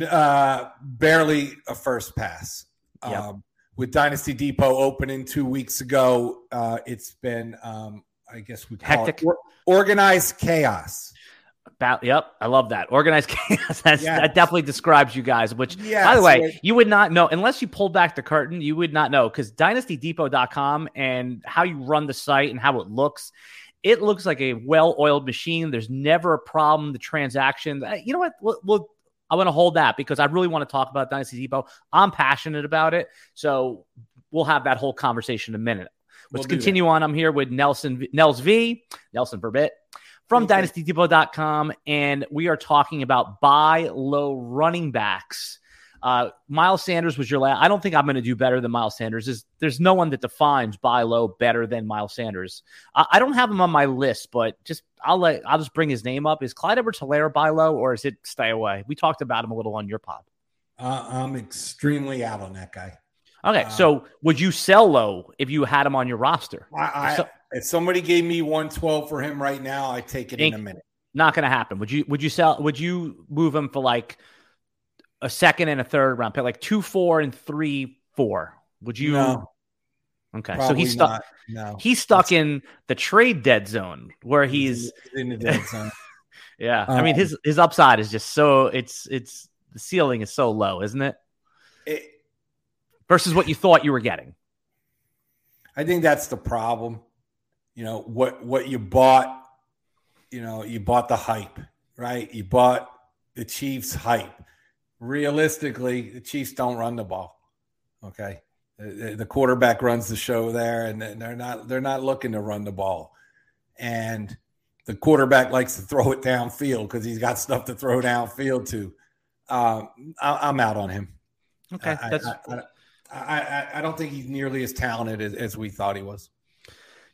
Uh, barely a first pass. Yep. Um, with Dynasty Depot opening two weeks ago, uh, it's been, um, I guess we call Hectic. it or- organized chaos. About yep, I love that organized [LAUGHS] chaos. That's, Yes. That definitely describes you guys. Which Yeah. By the way, it- you would not know unless you pulled back the curtain, you would not know because dynastydepot.com and how you run the site and how it looks, it looks like a well oiled machine. There's never a problem. The transactions, you know what? We'll, we'll, I want to hold that because I really want to talk about Dynasty Depot. I'm passionate about it. So we'll have that whole conversation in a minute. Let's that. continue on. I'm here with Nelson V- Nels V, Nelson Verbit from Okay. dynastydepot.com, and we are talking about buy low running backs. Uh, Miles Sanders was your last. I don't think I'm going to do better than Miles Sanders. There's, there's no one that defines buy low better than Miles Sanders. I, I don't have him on my list, but just I'll let I'll just bring his name up. Is Clyde Edwards Helaire buy low or is it stay away? We talked about him a little on your pod. Uh, I'm extremely out on that guy. Okay, Uh, so would you sell low if you had him on your roster? I, I, if somebody gave me 112 for him right now, I take it in a minute. Not going to happen. Would you? Would you sell? Would you move him for like a second and a third round pick, like two, four, and three, four? Would you? No, Okay, so probably he's stuck. No, He's stuck in the trade dead zone where he's. in the dead zone. [LAUGHS] Yeah, I mean Um, his his upside is just so it's it's the ceiling is so low, isn't it? It, Versus what you thought you were getting. I think that's the problem. You know what what you bought. You know you bought the hype, right? You bought the Chiefs hype. Realistically, the Chiefs don't run the ball. Okay, the, quarterback runs the show there, and they're not they're not looking to run the ball, and the quarterback likes to throw it downfield because he's got stuff to throw downfield to. Uh, I, am out on him. Okay, I, that's. I, I, I, don't think he's nearly as talented as, as we thought he was.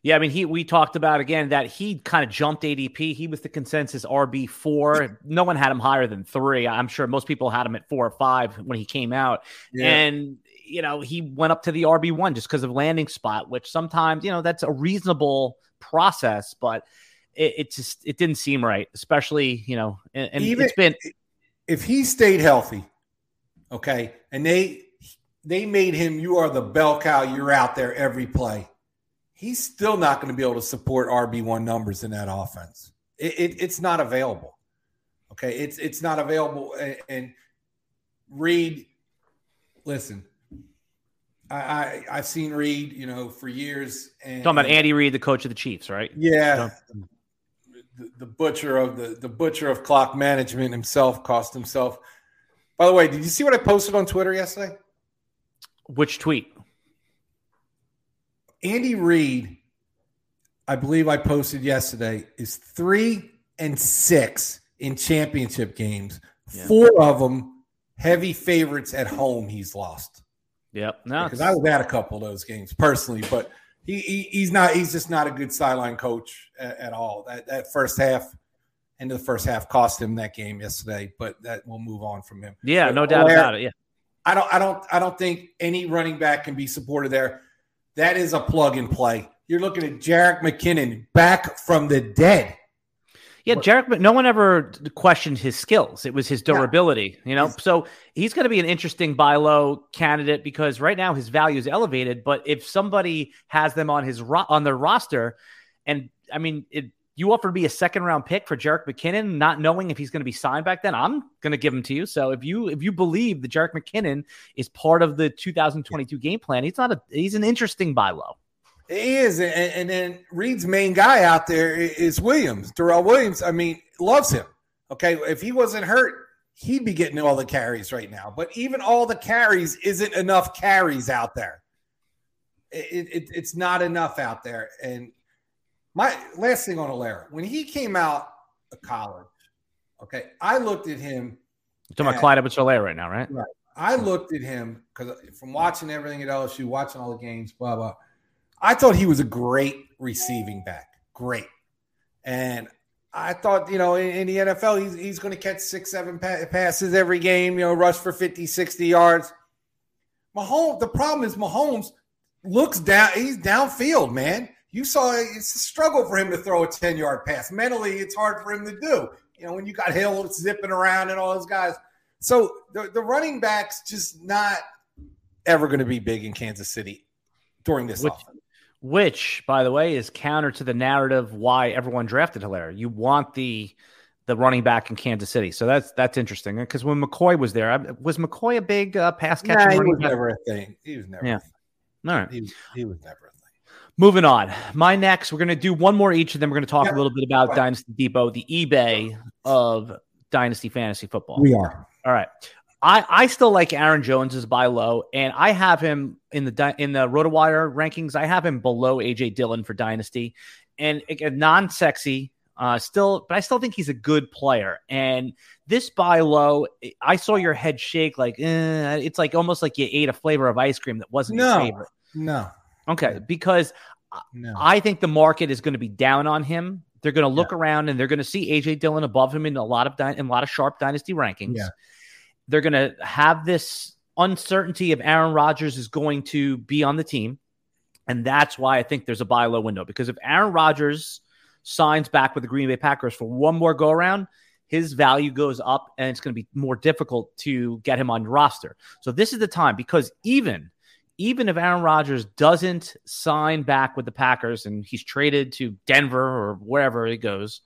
Yeah, I mean, he we talked about again that he kind of jumped ADP. He was the consensus RB four. No one had him higher than three. I'm sure most people had him at four or five when he came out, yeah. and you know he went up to the RB one just because of landing spot, which sometimes you know that's a reasonable process, but it, it just it didn't seem right, especially you know, and, and Even it's been if he stayed healthy, okay, and they they made him you are the bell cow, you're out there every play he's still not going to be able to support RB1 numbers in that offense. It, it, it's not available. Okay. It's, it's not available. And, and Reid, listen, I, I, I've seen Reid, you know, for years. And, Talking about Andy Reid, the coach of the Chiefs, right? Yeah. The, the butcher of the, the butcher of clock management himself cost himself. By the way, did you see what I posted on Twitter yesterday? Which tweet? Andy Reid, I believe I posted yesterday, is three and six in championship games. Yeah. Four of them heavy favorites at home. He's lost. Yep. No, because I was at a couple of those games personally, but he, he, he's not. He's just not a good sideline coach at, at, all. That that first half, end of the first half, cost him that game yesterday. But that will move on from him. Yeah, but no doubt about it. Yeah. I don't. I don't. I don't think any running back can be supported there. That is a plug and play. You're looking at Jerick McKinnon back from the dead. Yeah, Jerick, no one ever questioned his skills. It was his durability, yeah. you know? So he's going to be an interesting buy low candidate because right now his value is elevated. But if somebody has them on his ro- on their roster, and I mean, it, you offered me a second round pick for Jerick McKinnon, not knowing if he's going to be signed back then, I'm going to give him to you. So if you if you believe that Jerick McKinnon is part of the 2022 game plan, he's not a he's an interesting buy low. He is, and, and then Reid's main guy out there is Williams. Darrel Williams, I mean, loves him. Okay, if he wasn't hurt, he'd be getting all the carries right now. But even all the carries isn't enough carries out there. It, it, it's not enough out there, and my last thing on Helaire, when he came out of college, okay, I looked at him. You're talking at, about Clyde Edwards-Helaire right now, right? Right. I looked at him because from watching everything at LSU, watching all the games, blah blah. I thought he was a great receiving back, great, and I thought, you know, in, in the NFL, he's, he's going to catch six, seven pa- passes every game, you know, rush for 50, 60 yards. Mahomes, the problem is Mahomes looks down, he's downfield, man you saw it's a struggle for him to throw a 10 yard pass. Mentally, it's hard for him to do. You know, when you got Hill zipping around and all those guys. So the, the running backs just not ever going to be big in Kansas City during this which, offense. Which, by the way, is counter to the narrative why everyone drafted Helaire. You want the the running back in Kansas City. So that's that's interesting because when McCoy was there, was McCoy a big uh, pass catcher? Nah, he was never a thing. He was never. Yeah. All right. He was, he was never Moving on. My next, we're going to do one more each, and then we're going to talk yeah. a little bit about Dynasty Depot, the eBay of Dynasty Fantasy Football. We are. All right. I, I still like Aaron Jones as buy low, and I have him in the in the RotoWire rankings. I have him below AJ Dillon for Dynasty, and non sexy, uh, still, but I still think he's a good player. And this buy low, I saw your head shake like eh, it's like almost like you ate a flavor of ice cream that wasn't no, your favorite. No, Okay, because no. I think the market is going to be down on him. They're going to look yeah. around and they're going to see AJ Dillon above him in a lot of di- in a lot of sharp dynasty rankings. Yeah. They're going to have this uncertainty of Aaron Rodgers is going to be on the team, and that's why I think there's a buy low window because if Aaron Rodgers signs back with the Green Bay Packers for one more go around, his value goes up and it's going to be more difficult to get him on your roster. So this is the time because even even if Aaron Rodgers doesn't sign back with the Packers and he's traded to Denver or wherever he goes,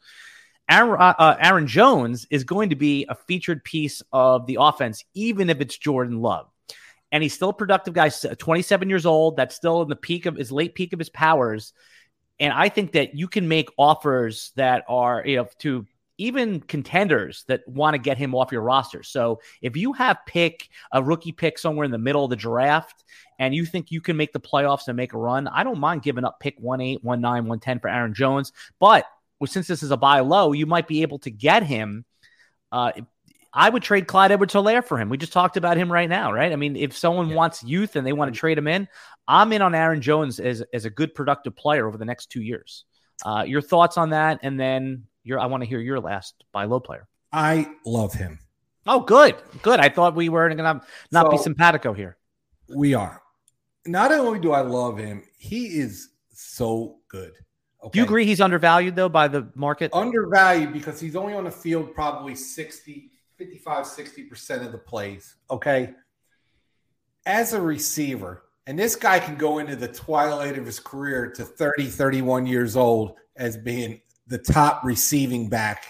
Aaron, uh, uh, Aaron Jones is going to be a featured piece of the offense, even if it's Jordan Love. And he's still a productive guy, 27 years old. That's still in the peak of his late peak of his powers. And I think that you can make offers that are, you know, to even contenders that want to get him off your roster. So if you have pick a rookie pick somewhere in the middle of the draft and you think you can make the playoffs and make a run, I don't mind giving up pick 1 8, 1 9, 1 10 for Aaron Jones. But since this is a buy low, you might be able to get him. Uh, I would trade Clyde Edwards Helaire for him. We just talked about him right now, right? I mean, if someone yeah. wants youth and they want to trade him in, I'm in on Aaron Jones as, as a good productive player over the next two years. Uh, your thoughts on that? And then your I want to hear your last buy low player. I love him. Oh, good, good. I thought we were going to not so, be simpatico here. We are. Not only do I love him, he is so good. Okay? Do you agree he's undervalued though by the market? Undervalued because he's only on the field probably 60, 55, 60% of the plays. Okay. As a receiver, and this guy can go into the twilight of his career to 30, 31 years old as being the top receiving back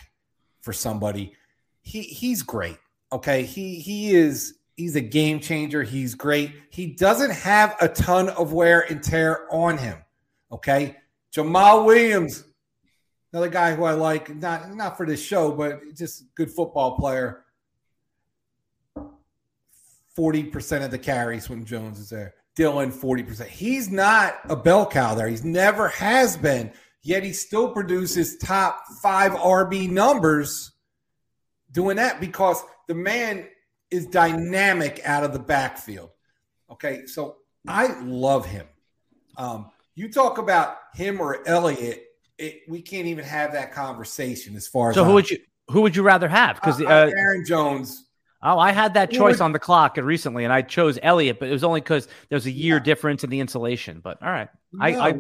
for somebody. He he's great. Okay. He he is he's a game changer. He's great. He doesn't have a ton of wear and tear on him. Okay. Jamaal Williams, another guy who I like, not not for this show, but just good football player. 40% of the carries when Jones is there. Dillon, 40%. He's not a bell cow there. He's never has been yet he still produces top five RB numbers doing that because the man is dynamic out of the backfield. Okay, so I love him. Um, you talk about him or Elliott, it, we can't even have that conversation as far as. So who would you who would you rather have? Because uh, Aaron Jones Oh, I had that choice on the clock recently, and I chose Elliott, but it was only because there's a year yeah. difference in the insulation. But all right, no, I, I,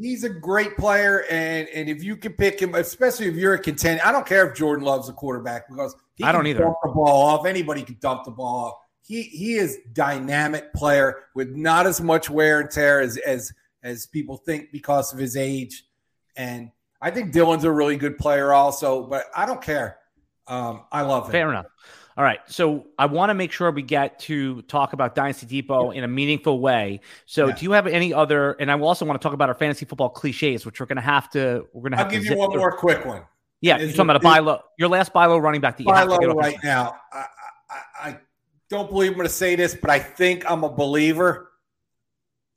he's a great player, and and if you can pick him, especially if you're a contender, I don't care if Jordan Love's a quarterback because I don't either. Dump the ball off. Anybody can dump the ball off. He he is dynamic player with not as much wear and tear as as as people think because of his age, and I think Dillon's a really good player also. But I don't care. Um, I love him. Fair enough. All right. So I want to make sure we get to talk about Dynasty Depot in a meaningful way. So yeah. do you have any other? And I also want to talk about our fantasy football cliches, which we're going to have to. We're going to. I'll give you one through. more quick one. Yeah, is you're talking about a buy low. Your last buy low running back that you buy low right now. I, I, I don't believe I'm going to say this, but I think I'm a believer.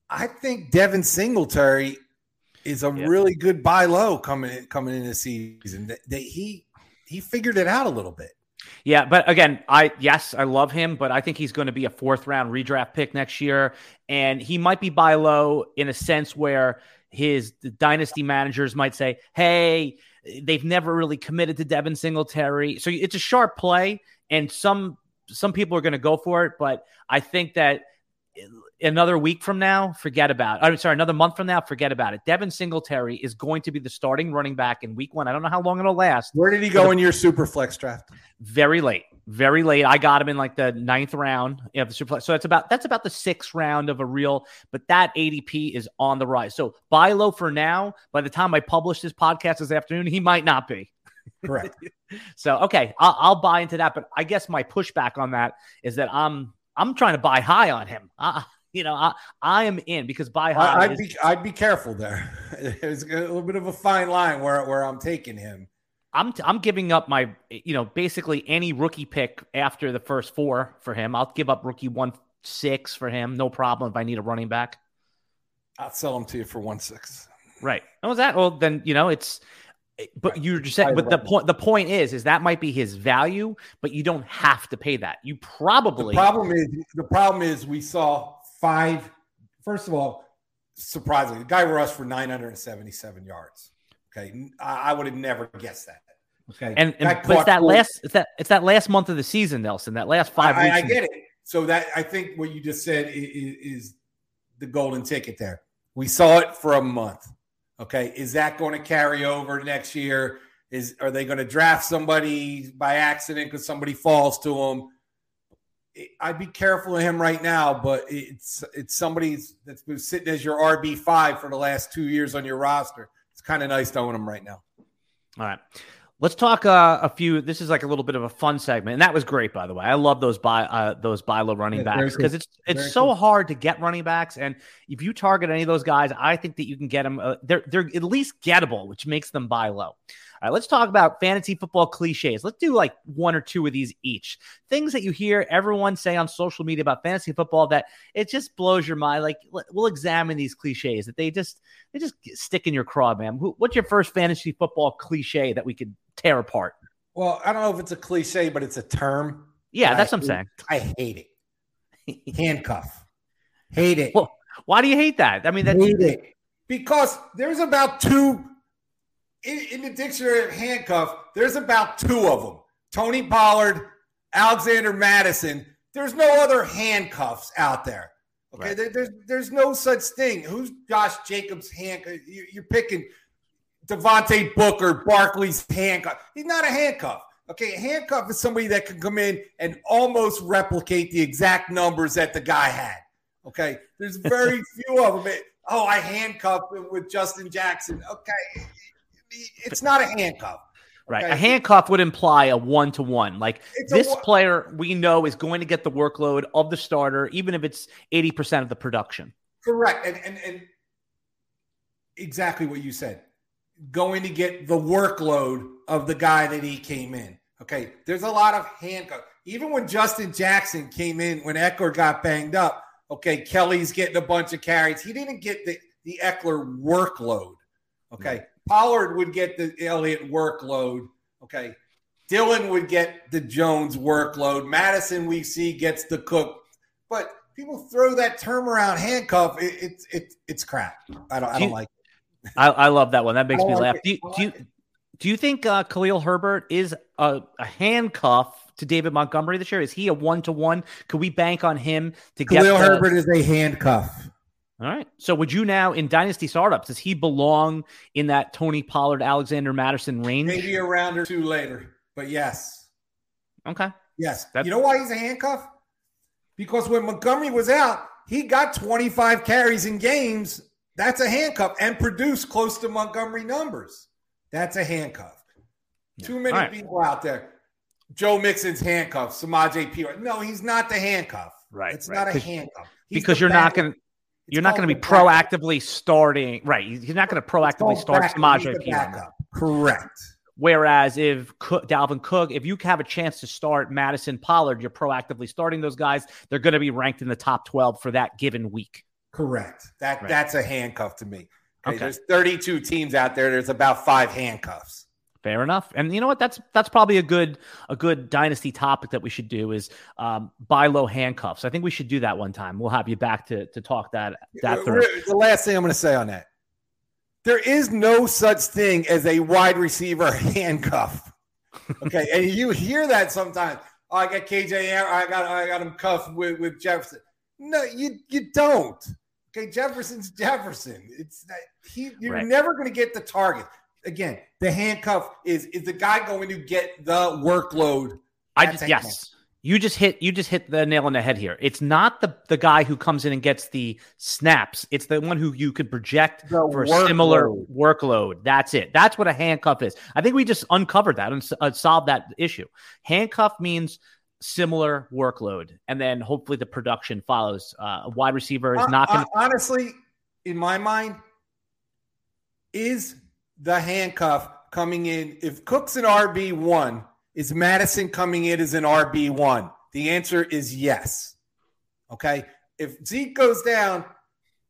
I think Devin Singletary is a yeah. really good buy low coming coming in this season. That, that he he figured it out a little bit. Yeah, but again, I yes, I love him, but I think he's going to be a fourth round redraft pick next year, and he might be buy low in a sense where his dynasty managers might say, "Hey, they've never really committed to Devin Singletary," so it's a sharp play, and some some people are going to go for it, but I think that another week from now, forget about it. I'm sorry, another month from now, forget about it. Devin Singletary is going to be the starting running back in week one. I don't know how long it'll last. Where did he go in your super flex draft? Very late. Very late. I got him in like the ninth round of the super flex. So that's about that's about the sixth round of a real, but that ADP is on the rise. So buy low for now. By the time I publish this podcast this afternoon, he might not be. Correct. [LAUGHS] so okay, I'll, I'll buy into that. But I guess my pushback on that is that I'm I'm trying to buy high on him. I, you know, I, I am in because buy high. I'd is, be I'd be careful there. [LAUGHS] It's a little bit of a fine line where where I'm taking him. I'm t- I'm giving up my you know basically any rookie pick after the first four for him. I'll give up rookie one six for him, no problem. If I need a running back, I'll sell him to you for one six. Right. Oh, was that? Well, then you know it's. But right. you're just saying. But the point the point is is that might be his value, but you don't have to pay that. You probably. The problem is the problem is we saw five. First of all, surprisingly, the guy rushed for 977 yards. Okay, I, would have never guessed that. Okay, and, and but it's that four, last it's that it's that last month of the season, Nelson. That last five I, weeks. I, get it. So that I think what you just said is, is the golden ticket there. We saw it for a month. Okay, is that going to carry over next year? Is are they going to draft somebody by accident because somebody falls to them? I'd be careful of him right now, but it's it's somebody that's been sitting as your RB five for the last two years on your roster. It's kind of nice to own him right now. All right. Let's talk uh, a few. This is like a little bit of a fun segment, and that was great, by the way. I love those by uh, those buy low running backs because it's it's very so cool. hard to get running backs, and if you target any of those guys, I think that you can get them. Uh, they're they're at least gettable, which makes them buy low. All right, let's talk about fantasy football cliches. Let's do like one or two of these each. Things that you hear everyone say on social media about fantasy football that it just blows your mind. Like we'll examine these cliches that they just they just stick in your craw, man. What's your first fantasy football cliche that we could tear apart? Well, I don't know if it's a cliche, but it's a term. Yeah, that's I what I'm saying. I hate it. Handcuff. Hate it. Well, why do you hate that? I mean, that's hate it because there's about two in, in, the dictionary of handcuff. There's about two of them: Tony Pollard, Alexander Mattison. There's no other handcuffs out there. Okay, right. there, there's there's no such thing. Who's Josh Jacobs' handcuff? Uh, you, you're picking Devontae Booker, Barkley's handcuff. He's not a handcuff. Okay, a handcuff is somebody that can come in and almost replicate the exact numbers that the guy had. Okay, there's very [LAUGHS] few of them. oh, I handcuffed him with Justin Jackson. Okay, it's not a handcuff. Right. Okay? A handcuff would imply a one to one. Like it's this player we know is going to get the workload of the starter, even if it's 80% of the production. Correct. And, and, and exactly what you said. Going to get the workload of the guy that he came in. Okay. There's a lot of handcuff. Even when Justin Jackson came in, when Ekeler got banged up, okay, Kelley's getting a bunch of carries. He didn't get the, the Ekeler workload. Okay. Pollard would get the Elliott workload. Okay. Dillon would get the Jones workload. Mattison, we see, gets the Cook. But people throw that term around handcuff. It, it, it it's crap. I don't, I don't like it. I, I, love that one. That makes me like laugh. Do you, like do you, do you think uh, Khalil Herbert is a, a, handcuff to David Montgomery this year? Is he a one to one? Could we bank on him to Khalil get Khalil Herbert is a handcuff. All right. So would you now in dynasty startups, does he belong in that Tony Pollard, Alexander Mattison range? Maybe a round or two later, but yes. Okay. Yes. That's- you know why he's a handcuff? Because when Montgomery was out, he got 25 carries in games. That's a handcuff and produced close to Montgomery numbers. That's a handcuff. Too many right. people out there. Joe Mixon's handcuff, Samaj P. No, he's not the handcuff. Right. It's right. not a handcuff. He's because you're not going to you're not going to be proactively starting, right? You're not going to proactively start Samaje Perine. Correct. Whereas if Cook, Dalvin Cook, if you have a chance to start Mattison Pollard, you're proactively starting those guys. They're going to be ranked in the top 12 for that given week. Correct. That right. that's a handcuff to me. Okay, okay. There's 32 teams out there. There's about five handcuffs. Fair enough. And you know what? That's that's probably a good a good dynasty topic that we should do is um, buy low handcuffs. I think we should do that one time. We'll have you back to to talk that that through. The last thing I'm going to say on that. There is no such thing as a wide receiver handcuff. Okay, and you hear that sometimes. Oh, I got KJ. I got I got him cuffed with with Jefferson. No, you you don't. Okay, Jefferson's Jefferson. It's that he. You're right. never going to get the target again, the handcuff is is the guy going to get the workload? I just, yes. You just hit you just hit the nail on the head here. It's not the the guy who comes in and gets the snaps. It's the one who you could project the for workload. a similar workload. That's it. That's what a handcuff is. I think we just uncovered that and uh, solved that issue. Handcuff means similar workload, and then hopefully the production follows. Uh, a wide receiver is not going. to uh, honestly, in my mind, is the handcuff coming in. If Cook's an RB1, is Mattison coming in as an RB1? The answer is yes. Okay. If Zeke goes down,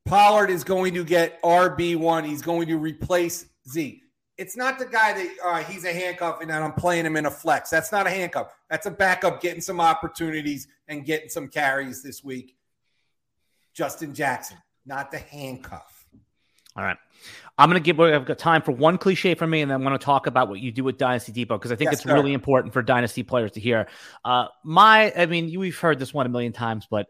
Pollard is going to get RB1. He's going to replace Zeke. It's not the guy that uh, he's a handcuff and I'm playing him in a flex. That's not a handcuff. That's a backup getting some opportunities and getting some carries this week. Justin Jackson, not the handcuff. All right. I'm going to give, I've got time for one cliche for me, and then I'm going to talk about what you do with Dynasty Depot because I think yes, it's sir. really important for Dynasty players to hear. Uh, my, I mean, we've heard this one a million times, but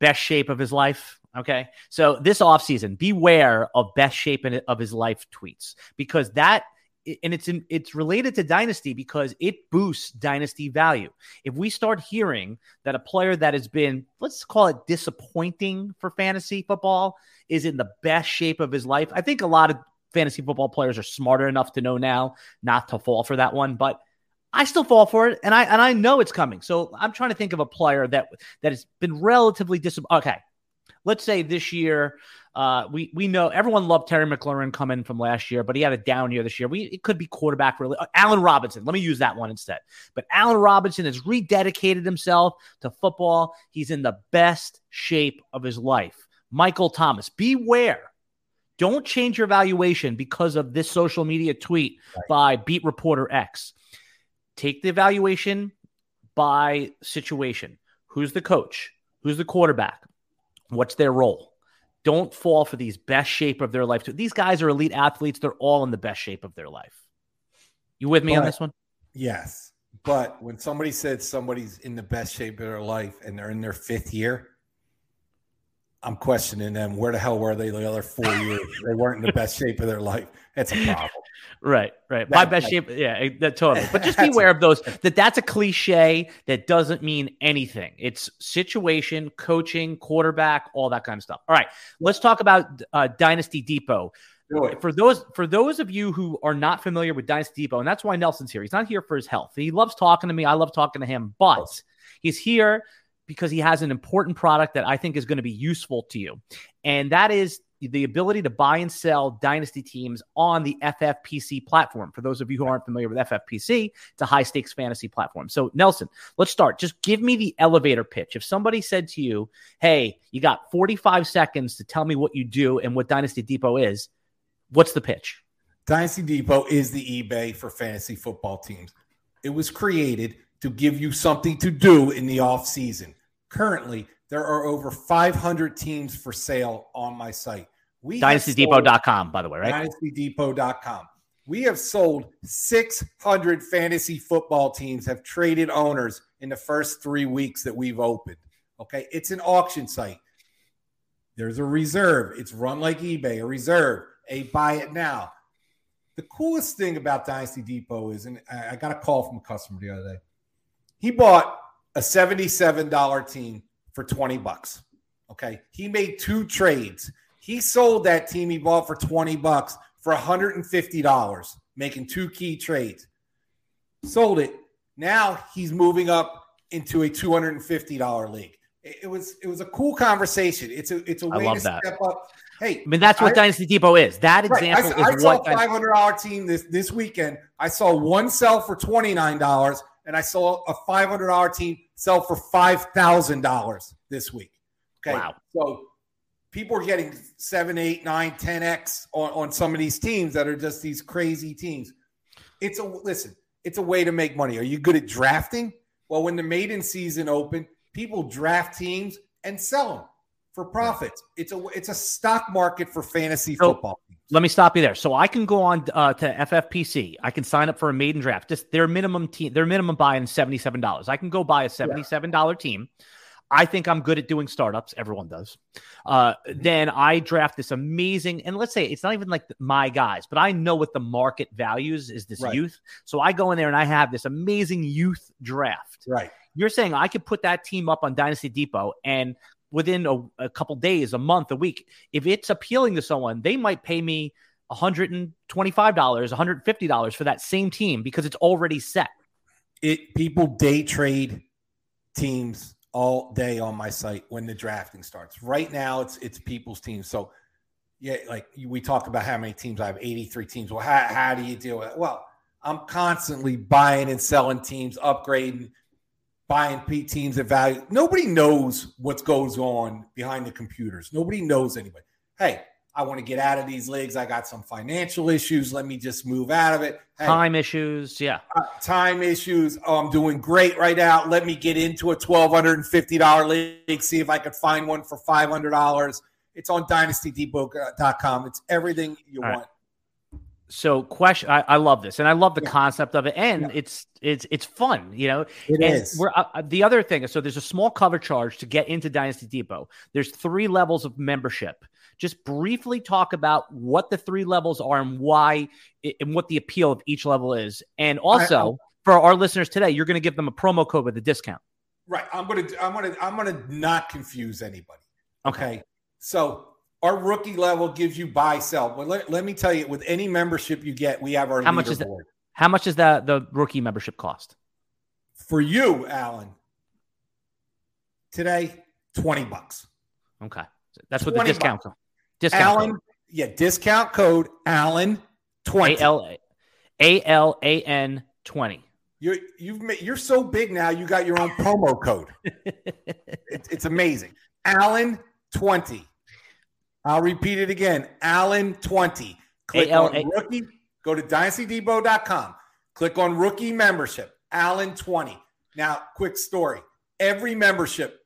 best shape of his life. Okay. So this offseason, beware of best shape of his life tweets because that and it's in, it's related to dynasty because it boosts dynasty value. If we start hearing that a player that has been let's call it disappointing for fantasy football is in the best shape of his life, I think a lot of fantasy football players are smarter enough to know now not to fall for that one, but I still fall for it and I and I know it's coming. So I'm trying to think of a player that that has been relatively dis okay. Let's say this year, uh, we we know everyone loved Terry McLaurin coming from last year, but he had a down year this year. We it could be quarterback really. Uh, Allen Robinson. Let me use that one instead. But Allen Robinson has rededicated himself to football. He's in the best shape of his life. Michael Thomas. Beware. Don't change your valuation because of this social media tweet right. by beat reporter X. Take the evaluation by situation. Who's the coach? Who's the quarterback? What's their role? Don't fall for these best shape of their life. These guys are elite athletes. They're all in the best shape of their life. You with me but, on this one? Yes. But when somebody said somebody's in the best shape of their life and they're in their fifth year, I'm questioning them. Where the hell were they the other four years? they weren't in the best shape of their life. That's a problem. Right, right. That, My best shape, yeah, that totally. But just [LAUGHS] be aware of those. [LAUGHS] That that's a cliche that doesn't mean anything. It's situation, coaching, quarterback, all that kind of stuff. All right, let's talk about uh, Dynasty Depot. For those for those of you who are not familiar with Dynasty Depot, and that's why Nelson's here. He's not here for his health. He loves talking to me. I love talking to him, but he's here because he has an important product that I think is going to be useful to you. And that is the ability to buy and sell dynasty teams on the FFPC platform. For those of you who aren't familiar with FFPC, it's a high stakes fantasy platform. So, Nelson, let's start. Just give me the elevator pitch. If somebody said to you, Hey, you got 45 seconds to tell me what you do and what Dynasty Depot is, what's the pitch? Dynasty Depot is the eBay for fantasy football teams. It was created to give you something to do in the off season. Currently, there are over 500 teams for sale on my site. We DynastyDepot.com, by the way, right? DynastyDepot.com. We have sold 600 fantasy football teams, have traded owners in the first three weeks that we've opened. Okay. It's an auction site. There's a reserve. It's run like eBay, a reserve, a buy it now. The coolest thing about Dynasty Depot is, and I got a call from a customer the other day. He bought a $77 team for 20 bucks. Okay. He made two trades. He sold that team he bought for 20 bucks for $150, making two key trades. Sold it. Now he's moving up into a $250 league. It, was it was a cool conversation. It's a it's a way to that. step up. Hey, I mean that's what I, Dynasty Depot is. That example right. I, is I what saw a five hundred dollar team this this weekend. I saw one sell for twenty nine dollars and I saw a $500 team sell for $5,000 this week. Okay. Wow. So people are getting seven, eight, nine, 10x on, on some of these teams that are just these crazy teams. It's a listen, it's a way to make money. Are you good at drafting? Well, when the maiden season opened, people draft teams and sell them for profits. It's a it's a stock market for fantasy so, football. Let me stop you there. So I can go on uh, to FFPC. I can sign up for a maiden draft. Just their minimum team, their minimum buy in seventy seven dollars. I can go buy a seventy seven dollar yeah. team. I think I'm good at doing startups. Everyone does. Uh, mm-hmm. then I draft this amazing, and let's say it's not even like my guys, but I know what the market values is this right. youth. So I go in there and I have this amazing youth draft. Right. You're saying I could put that team up on Dynasty Depot and within a, a couple days, a month, a week. If it's appealing to someone, they might pay me $125, $150 for that same team because it's already set. It people day trade teams all day on my site when the drafting starts. Right now, it's it's people's teams. So, yeah, like we talk about how many teams I have 83 teams. Well, how, how do you deal with it? Well, I'm constantly buying and selling teams, upgrading, buying P teams at value. Nobody knows what goes on behind the computers. Nobody knows anybody. Hey, I want to get out of these leagues. I got some financial issues. Let me just move out of it. Hey, time issues. Yeah. Uh, time issues. Oh, I'm doing great right now. Let me get into a $1,250 league, see if I could find one for $500. It's on dynastydepot.com. It's everything you All want. Right so question I, I, love this and i love the yeah. concept of it and yeah. it's it's it's fun you know it and is. we're uh, the other thing is so there's a small cover charge to get into dynasty depot there's three levels of membership just briefly talk about what the three levels are and why and what the appeal of each level is and also I, for our listeners today you're going to give them a promo code with a discount right i'm going to i'm going to i'm going to not confuse anybody okay, okay. so our rookie level gives you buy sell. But let, let me tell you, with any membership you get, we have our how much is that? How much is that the rookie membership cost for you, Alan? Today, twenty bucks. Okay. That's what the discount code. Discount Alan, code. yeah, discount code Alan twenty. A L A L A N twenty. You're you've made, you're so big now. You got your own promo code. [LAUGHS] It- it's amazing. Alan twenty. I'll repeat it again. Alan twenty. Click on rookie. Go to dynastydepot.com. Click on rookie membership. Alan twenty. Now, quick story. Every membership,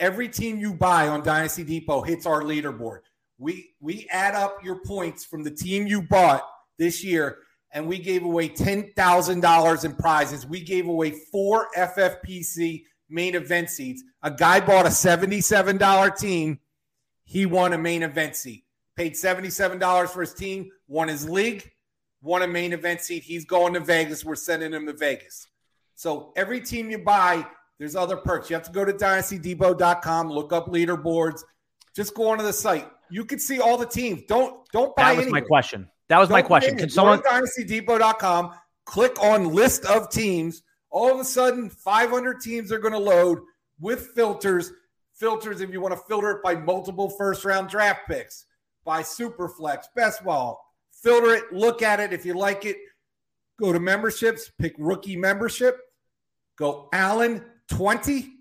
every team you buy on Dynasty Depot hits our leaderboard. We we add up your points from the team you bought this year, and we gave away ten thousand dollars in prizes. We gave away four FFPC main event seats. A guy bought a seventy-seven dollar team. He won a main event seat. Paid seventy-seven dollars for his team. Won his league. Won a main event seat. He's going to Vegas. We're sending him to Vegas. So every team you buy, there's other perks. You have to go to dynastydepot.com, look up leaderboards. Just go onto the site. You can see all the teams. Don't don't buy That was my question. That was my Don't question. Can someone Go to dynastydepot.com, click on list of teams. All of a sudden, 500 teams are going to load with filters. Filters if you want to filter it by multiple first round draft picks, by Superflex, best ball. Filter it, look at it. If you like it, go to memberships, pick rookie membership, go Alan 20,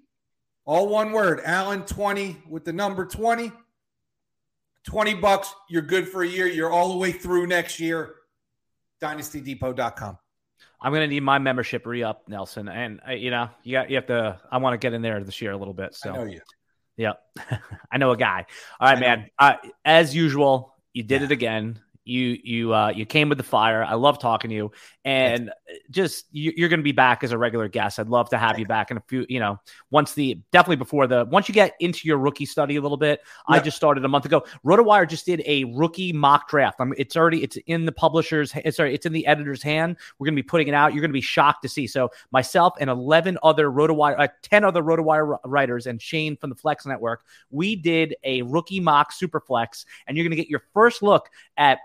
all one word, Alan 20 with the number 20. 20 bucks, you're good for a year. You're all the way through next year. DynastyDepot.com. I'm gonna need my membership re-up, Nelson. And uh, you know, you got you have to. I want to get in there this year a little bit. So I know you. Yeah, [LAUGHS] I know a guy. All right, man. Uh, as usual, you did it again. You you uh, you came with the fire. I love talking to you, and just you, you're going to be back as a regular guest. I'd love to have you back in a few. You know, once the definitely before the once you get into your rookie study a little bit. I just started a month ago. RotoWire just did a rookie mock draft. I mean, it's already it's in the publisher's. Sorry, it's in the editor's hand. We're going to be putting it out. You're going to be shocked to see. So myself and 11 other RotoWire, uh, 10 other RotoWire writers, and Shane from the Flex Network, we did a rookie mock super flex, and you're going to get your first look at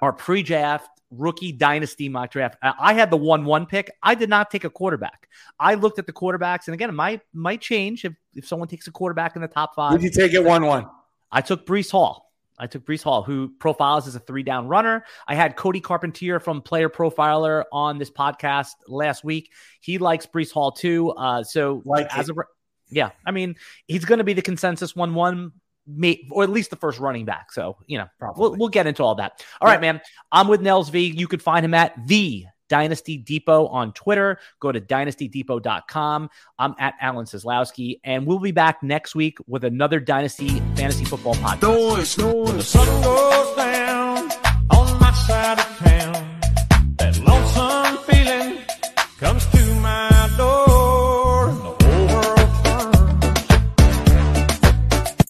our pre-draft rookie dynasty mock draft. I had the one-one pick. I did not take a quarterback. I looked at the quarterbacks, and again, it might might change if if someone takes a quarterback in the top five. Did you take it 1 1? I took Breece Hall. I took Breece Hall, who profiles as a three down runner. I had Cody Carpentier from Player Profiler on this podcast last week. He likes Breece Hall too. Uh, so Like as it. a yeah, I mean he's going to be the consensus one one, or at least the first running back. So you know we'll, we'll get into all that. All right, man. I'm with Nels V. You can find him at the Dynasty Depot on Twitter. Go to dynastydepot.com. I'm at Alan Seslowsky, and we'll be back next week with another Dynasty Fantasy Football podcast. Noise, when the sun goes down.